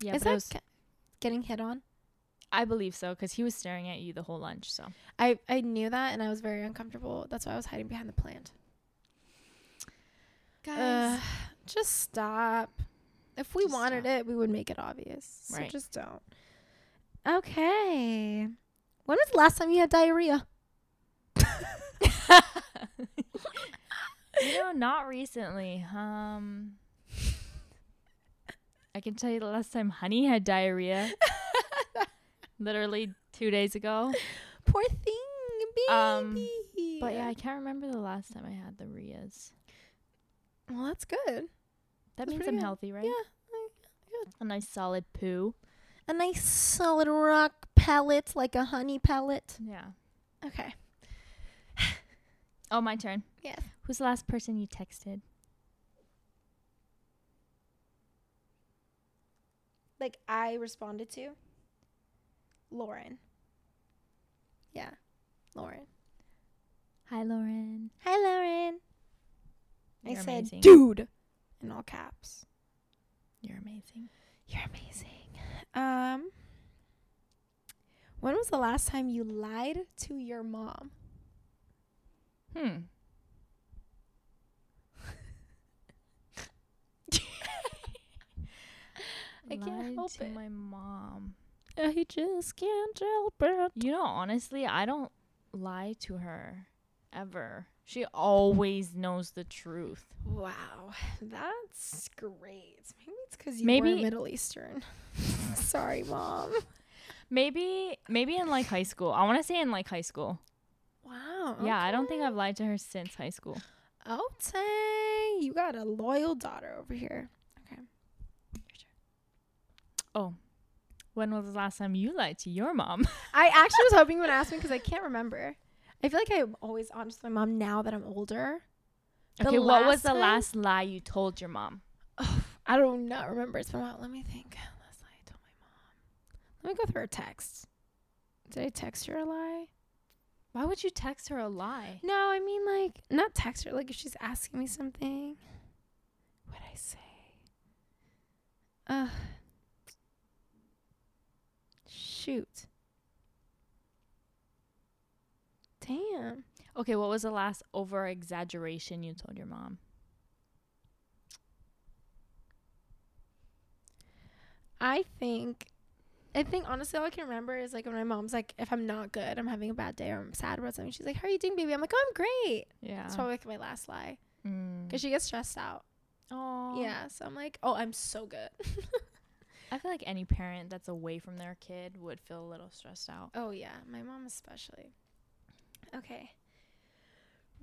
Yeah, Is that was, getting hit on? I believe so because he was staring at you the whole lunch. So I I knew that, and I was very uncomfortable. That's why I was hiding behind the plant. guys, Uh, just stop. If we Just wanted stop. it, we would make it obvious. So Right. just don't. Okay. When was the last time you had diarrhea? you know, not recently. Um, I can tell you the last time Honey had diarrhea. Literally two days ago. Poor thing, baby. Um, But yeah, I can't remember the last time I had the Rias. Well, that's good. That That's means I'm good. healthy, right? Yeah, A nice solid poo. a nice solid rock pellet, like a honey pellet. Yeah. Okay. Oh, my turn. Yes. Who's the last person you texted? Like I responded to. Lauren. Yeah, Lauren. Hi, Lauren. Hi, Lauren. I You're said, amazing. dude, in all caps. You're amazing. You're amazing. Um, when was the last time you lied to your mom? Hmm. I can't Lied help to it. my mom. I just can't help it. You know, honestly, I don't lie to her ever. She always knows the truth. Wow, that's great. Maybe it's because you Maybe- were Middle Eastern. Sorry, mom. Maybe, maybe in like high school. I want to say in like high school. Wow. Yeah, I don't think. I've lied to her since high school. Oh, dang. You got a loyal daughter over here. Okay. Oh, when was the last time you lied to your mom? I actually was hoping you would ask me because I can't remember. I feel like I'm always honest with my mom now that I'm older. The okay, what was the time- last lie you told your mom? I do not remember. It's been a while. Let me think. Last lie I told my mom. Let me go through her texts. Did I text her a lie? Why would you text her a lie? No, I mean like not text her. Like if she's asking me something. What'd I say? Uh. Shoot. Okay, what was the last over exaggeration you told your mom? I think, I think honestly, all I can remember is like when my mom's like, if I'm not good, I'm having a bad day or I'm sad about something, she's like, "How are you doing, baby?" I'm like, "Oh, I'm great." Yeah. That's probably like my last lie Mm. because she gets stressed out. Oh. Yeah, so I'm like, "Oh, I'm so good." I feel like any parent that's away from their kid would feel a little stressed out. oh yeah, my mom especially. Okay.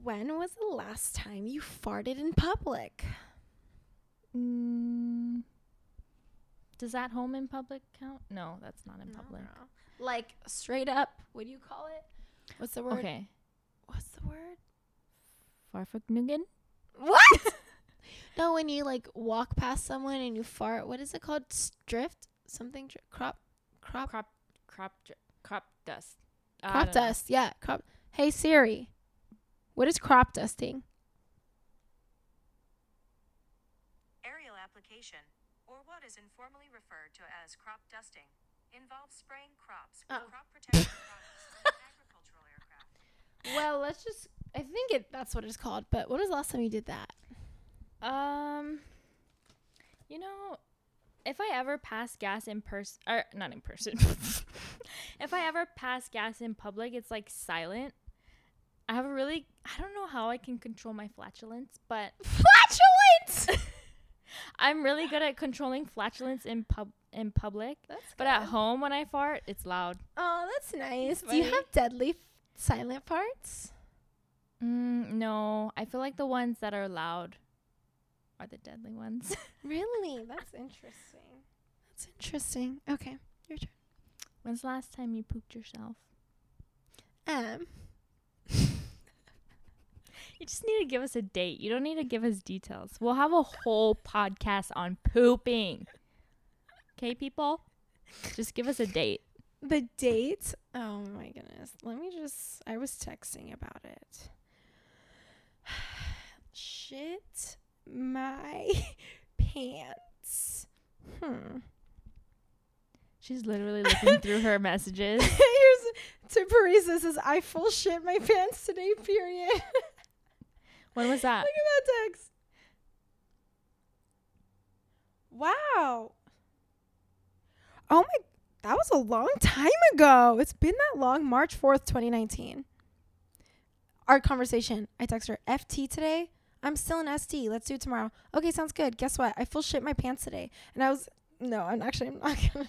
When was the last time you farted in public? Mm. Does that home in public count? No, that's not in public. No. Like straight up, what do you call it? What's the word? Okay. What's the word? Farfagnugan? What? no, when you like walk past someone and you fart. What is it called? Drift? Something? Dri- crop? Crop? Crop crop dr- crop dust. I crop don't know. dust. Yeah. Crop. Hey Siri. What is crop dusting? Aerial application, or what is informally referred to as crop dusting, involves spraying crops with Oh. crop protection products on agricultural aircraft. Well, let's just. I think it. That's what it's called. But when was the last time you did that? Um, you know, if I ever pass gas in person, or not in person, if I ever pass gas in public, it's like silent. I have a really, I don't know how I can control my flatulence, but Flatulence. I'm really good at controlling flatulence in pub in public. That's But at home, when I fart, it's loud. Oh, that's nice. It's Do you have deadly f- silent farts? Mm, no, I feel like the ones that are loud are the deadly ones. Really? That's interesting. That's interesting. Okay, your turn. When's the last time you pooped yourself? Um, You just need to give us a date. You don't need to give us details. We'll have a whole podcast on pooping. Okay, people? Just give us a date. the date. Oh my goodness. Let me just. I was texting about it. Shit, my pants. Hmm. She's literally looking through her messages. Here's to Parisa says I full shit my pants today. Period. When was that? Look at that text. Wow. Oh my, that was a long time ago. It's been that long. March 4th, 2019. Our conversation. I text her, FT today. I'm still in ST. Let's do it tomorrow. Okay, sounds good. Guess what? I full shit my pants today. And I was, no, I'm actually, I'm not to.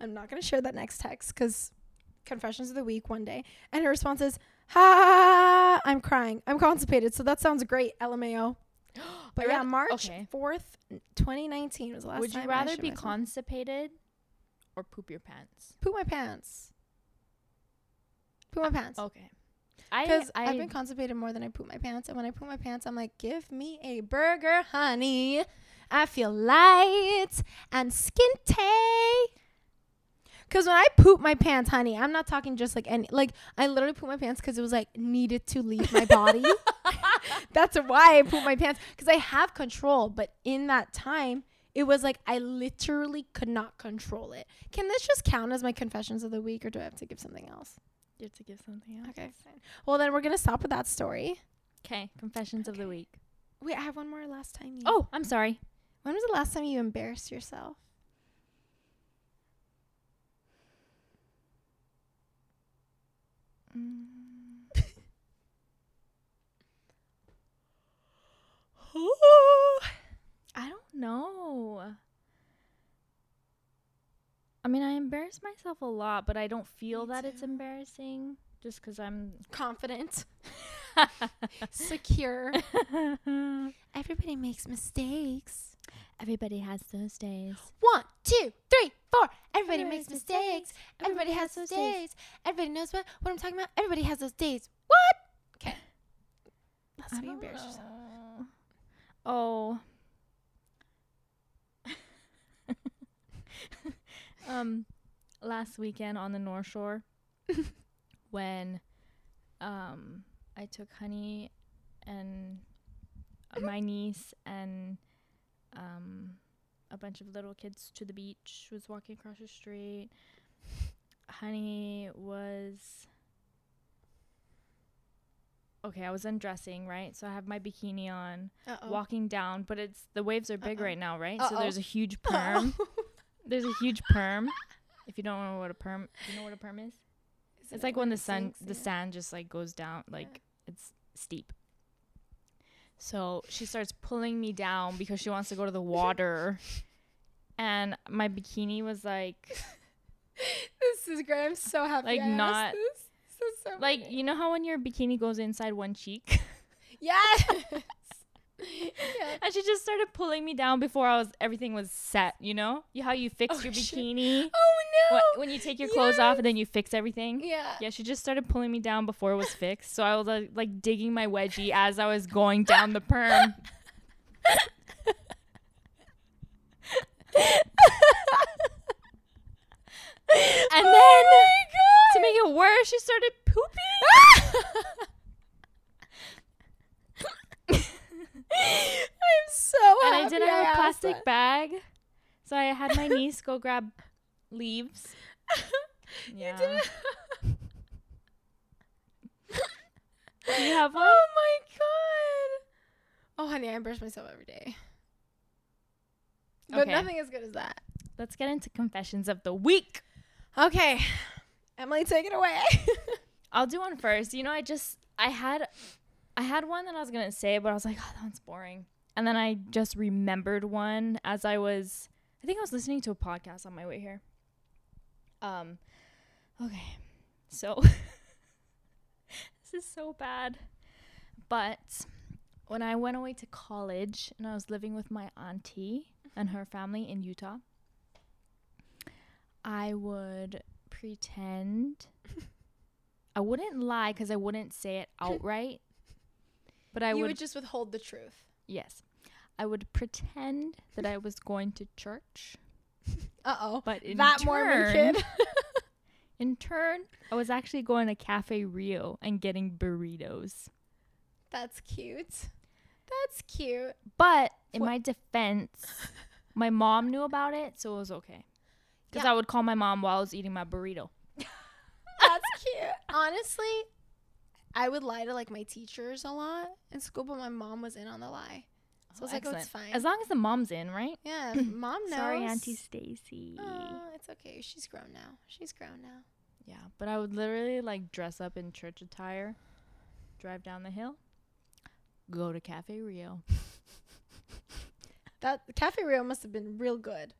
I'm not to share that next text because confessions of the week one day. And her response is, ha, I'm crying. I'm constipated. So that sounds great, LMAO. But yeah, March okay. 4th, 2019 was the last time. Would you rather be myself. constipated or poop your pants? Poop my pants. Poop my pants. Okay. I, Because I've been constipated more than I poop my pants. And when I poop my pants, I'm like, give me a burger, honey. I feel light and skinty. Because when I poop my pants, honey, I'm not talking just like any, like, I literally poop my pants because it was like needed to leave my body. That's why I poop my pants because I have control. But in that time, it was like I literally could not control it. Can this just count as my confessions of the week or do I have to give something else? you have to give something else. Okay, fine. Well, then we're gonna stop with that story. Okay. Confessions of the week. Wait, I have one more last time. You, Oh, I'm sorry. when was the last time you embarrassed yourself? I don't know. I mean, I embarrass myself a lot, but I don't feel Me that it's embarrassing just because I'm. Confident, secure. Everybody makes mistakes. Everybody has those days. One, two, three, four. Everybody Everybody makes makes mistakes. Everybody Everybody has those days. days. Everybody knows what, what I'm talking about. Everybody has those days. What? Okay. Last I you don't embarrassed yourself. Oh. um, last weekend on the North Shore, when um I took Honey and my niece and um a bunch of little kids to the beach. Was walking across the street. Honey was okay. I was undressing, right? So I have my bikini on Uh-oh. walking down, but it's the waves are big Uh-oh. right now, right? So Uh-oh. there's a huge berm. there's a huge berm. If you don't know what a berm, you know what a berm is? Isn't It's it like when the sun, sinks the in? sand just like goes down, like it's steep. So she starts pulling me down because she wants to go to the water, and my bikini was like, This is great. I'm so happy. Like, I not- This. This is so like funny. you know how when your bikini goes inside one cheek, Yes. yeah. and she just started pulling me down before I was everything was set. You know, you how you fix Oh, your shit. bikini. Oh know. What, when you take your clothes off and then you fix everything. yeah. Yeah, she just started pulling me down before it was fixed. So I was like, like digging my wedgie as I was going down the berm. And then oh to make it worse, she started pooping. I'm so and I didn't have a plastic bag. So I had my niece go grab leaves. You Yeah. didn't. You have oh one? Oh my god. Oh honey, I brush myself every day. But Okay. nothing as good as that. Let's get into confessions of the week. Okay. Emily, take it away. I'll do one first. You know, I just I had I had one that I was gonna say, but I was like, oh, that one's boring. And then I just remembered one as I was I think I was listening to a podcast on my way here. Um okay. So this is so bad. But when I went away to college and I was living with my auntie and her family in Utah, I would pretend I wouldn't lie because I wouldn't say it outright. But I you would, would just withhold the truth. yes. I would pretend that I was going to church. Uh oh. But in That turn, Mormon kid. in turn, I was actually going to Cafe Rio and getting burritos. That's cute. That's cute. But in What- my defense, my mom knew about it, so it was okay. Because Yeah. I would call my mom while I was eating my burrito. That's cute. Honestly, I would lie to like my teachers a lot in school, but my mom was in on the lie. So I was oh, like, oh, it's fine. As long as the mom's in, right? yeah, mom knows. Sorry, Auntie Stacy. Oh, it's okay. She's grown now. She's grown now. Yeah, but I would literally like dress up in church attire, drive down the hill, go to Cafe Rio. That Cafe Rio must have been real good.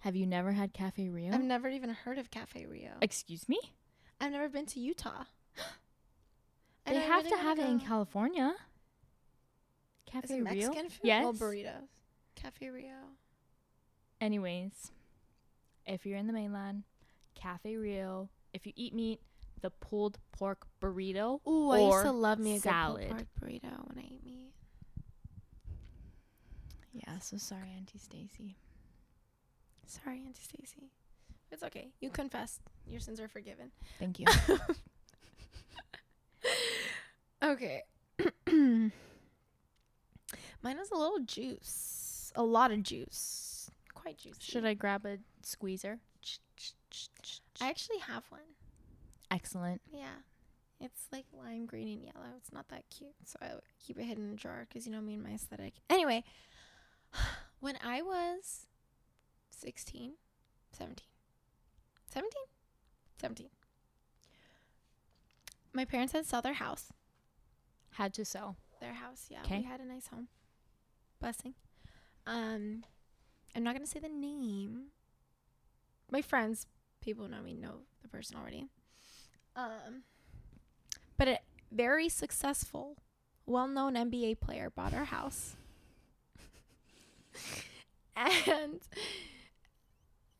Have you never had Cafe Rio? I've never even heard of Cafe Rio. Excuse me? I've never been to Utah. They I have really to wanna have it in go. California. Is Cafe it Rio? Mexican food? Yes. Well, burritos. Cafe Rio. Anyways, if you're in the mainland, Cafe Rio, if you eat meat, the pulled pork burrito. Ooh, I used to love me a salad. good pulled pork burrito when I ate meat. Yeah, so sorry, Auntie Stacy. Sorry, Auntie Stacy. It's okay. You confessed. Your sins are forgiven. Thank you. Okay. Mine is a little juice. A lot of juice. Quite juicy. Should I grab a squeezer? I actually have one. Excellent. Yeah. It's like lime green and yellow. It's not that cute. So I keep it hidden in a jar because you know me and my aesthetic. Anyway, when I was 16, 17, 17, 17, my parents had to sell their house. Had to sell. Their house, yeah. 'Kay. We had a nice home. Blessing. Um, I'm not going to say the name. My friends, people know me, know the person already. Um, but a very successful, well known NBA player bought our house. and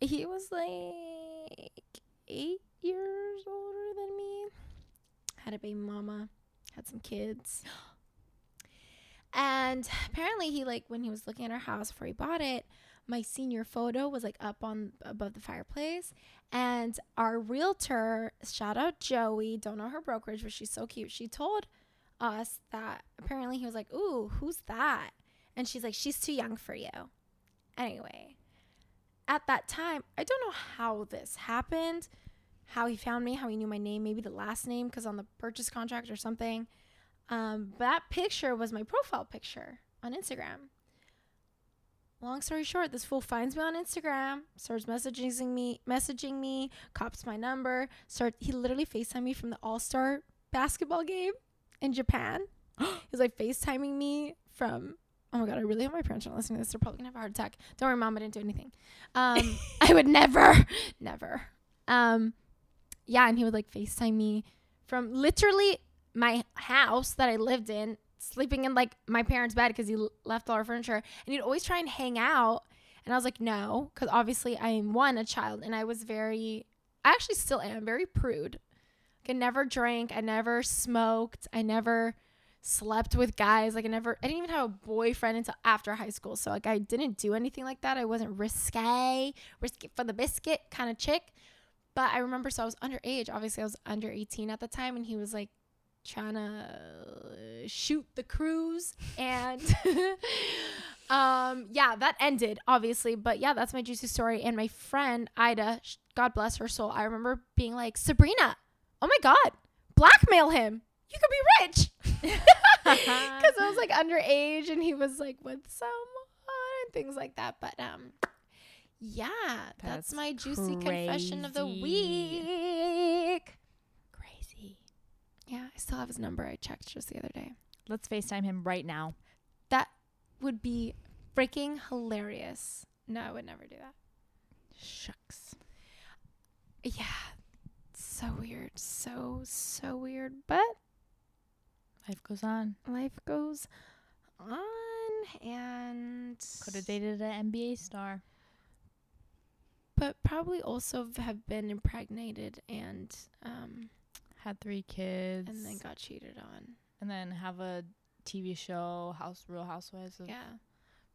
he was like eight years older than me. Had a baby mama, had some kids. And apparently he like when he was looking at our house before he bought it, my senior photo was like up on above the fireplace and our realtor, shout out Joey, don't know her brokerage, but she's so cute. She told us that apparently he was like, "Ooh, who's that?" And she's like, "She's too young for you." Anyway, at that time, I don't know how this happened, how he found me, how he knew my name, maybe the last name because on the purchase contract or something. Um, that picture was my profile picture on Instagram. Long story short, this fool finds me on Instagram, starts messaging me, messaging me, cops my number. Start he literally FaceTimed me from the All Star basketball game in Japan. He's like FaceTiming me from oh my god, I really hope my parents aren't listening to this. They're probably gonna have a heart attack. Don't worry, mom, I didn't do anything. Um, I would never, never. Um, yeah, and he would like FaceTime me from literally my house that I lived in, sleeping in like my parents' bed because he l- left all our furniture. And he'd always try and hang out And I was like, no, because obviously I'm one, a child, and I was very, I actually still am very prude. Like, I never drank, I never smoked, I never slept with guys. Like, I never, I didn't even have a boyfriend until after high school. So, like, I didn't do anything like that. I wasn't risque, risky for the biscuit kind of chick. But I remember, so I was underage. Obviously, I was under 18 at the time, and he was like, trying to shoot the cruise and um yeah that ended obviously but yeah that's my juicy story and my friend ida god bless her soul i remember being like sabrina oh my god blackmail him you could be rich because i was like underage and he was like with someone and things like that but um yeah that's, That's my juicy confession of the week Crazy. yeah i still have his number i checked just the other day Let's FaceTime him right now. That would be freaking hilarious. No, I would never do that. Shucks. Yeah. So weird. So, so weird. But Life goes on. life goes on and Could have dated an NBA star. But probably also have been impregnated and um Had three kids. and then got cheated on. and then have a TV show, House Real Housewives of Yeah.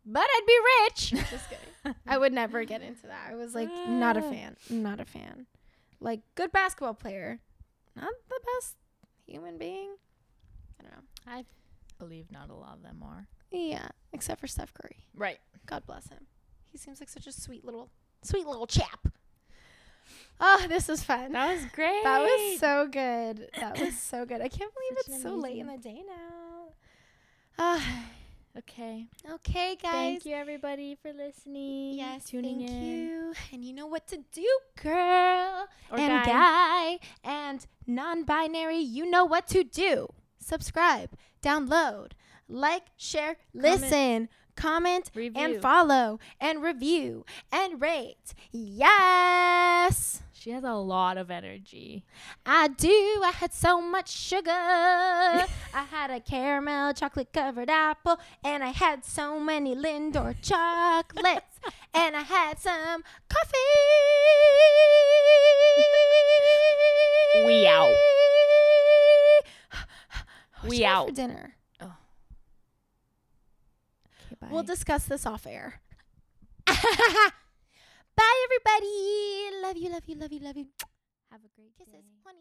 But I'd be rich. Just kidding. I would never get into that. I was like not a fan. Not a fan. Like good basketball player. Not the best human being. I don't know. I believe not a lot of them are. Yeah, except for Steph Curry. Right. God bless him. He seems like such a sweet little sweet little chap. Oh, this was fun. That was great. That was so good. That was so good. I can't believe Such it's so late in the day now. Ah, okay. okay, guys. Thank you everybody for listening. Yes, tuning thank in. you. And you know what to do, girl. Or and guy. guy. and non-binary, you know what to do. Subscribe, download, like, share, listen, comment, Review. and follow, and review, and rate. Yes, She has a lot of energy. I do. I had so much sugar. I had a caramel chocolate covered apple, and I had so many Lindor chocolates, and I had some coffee. We out. We should I have out. for dinner. Okay, bye. We'll discuss this off air. Bye, everybody. Love you, love you, love you, love you. have a great Kisses, day. Mwah.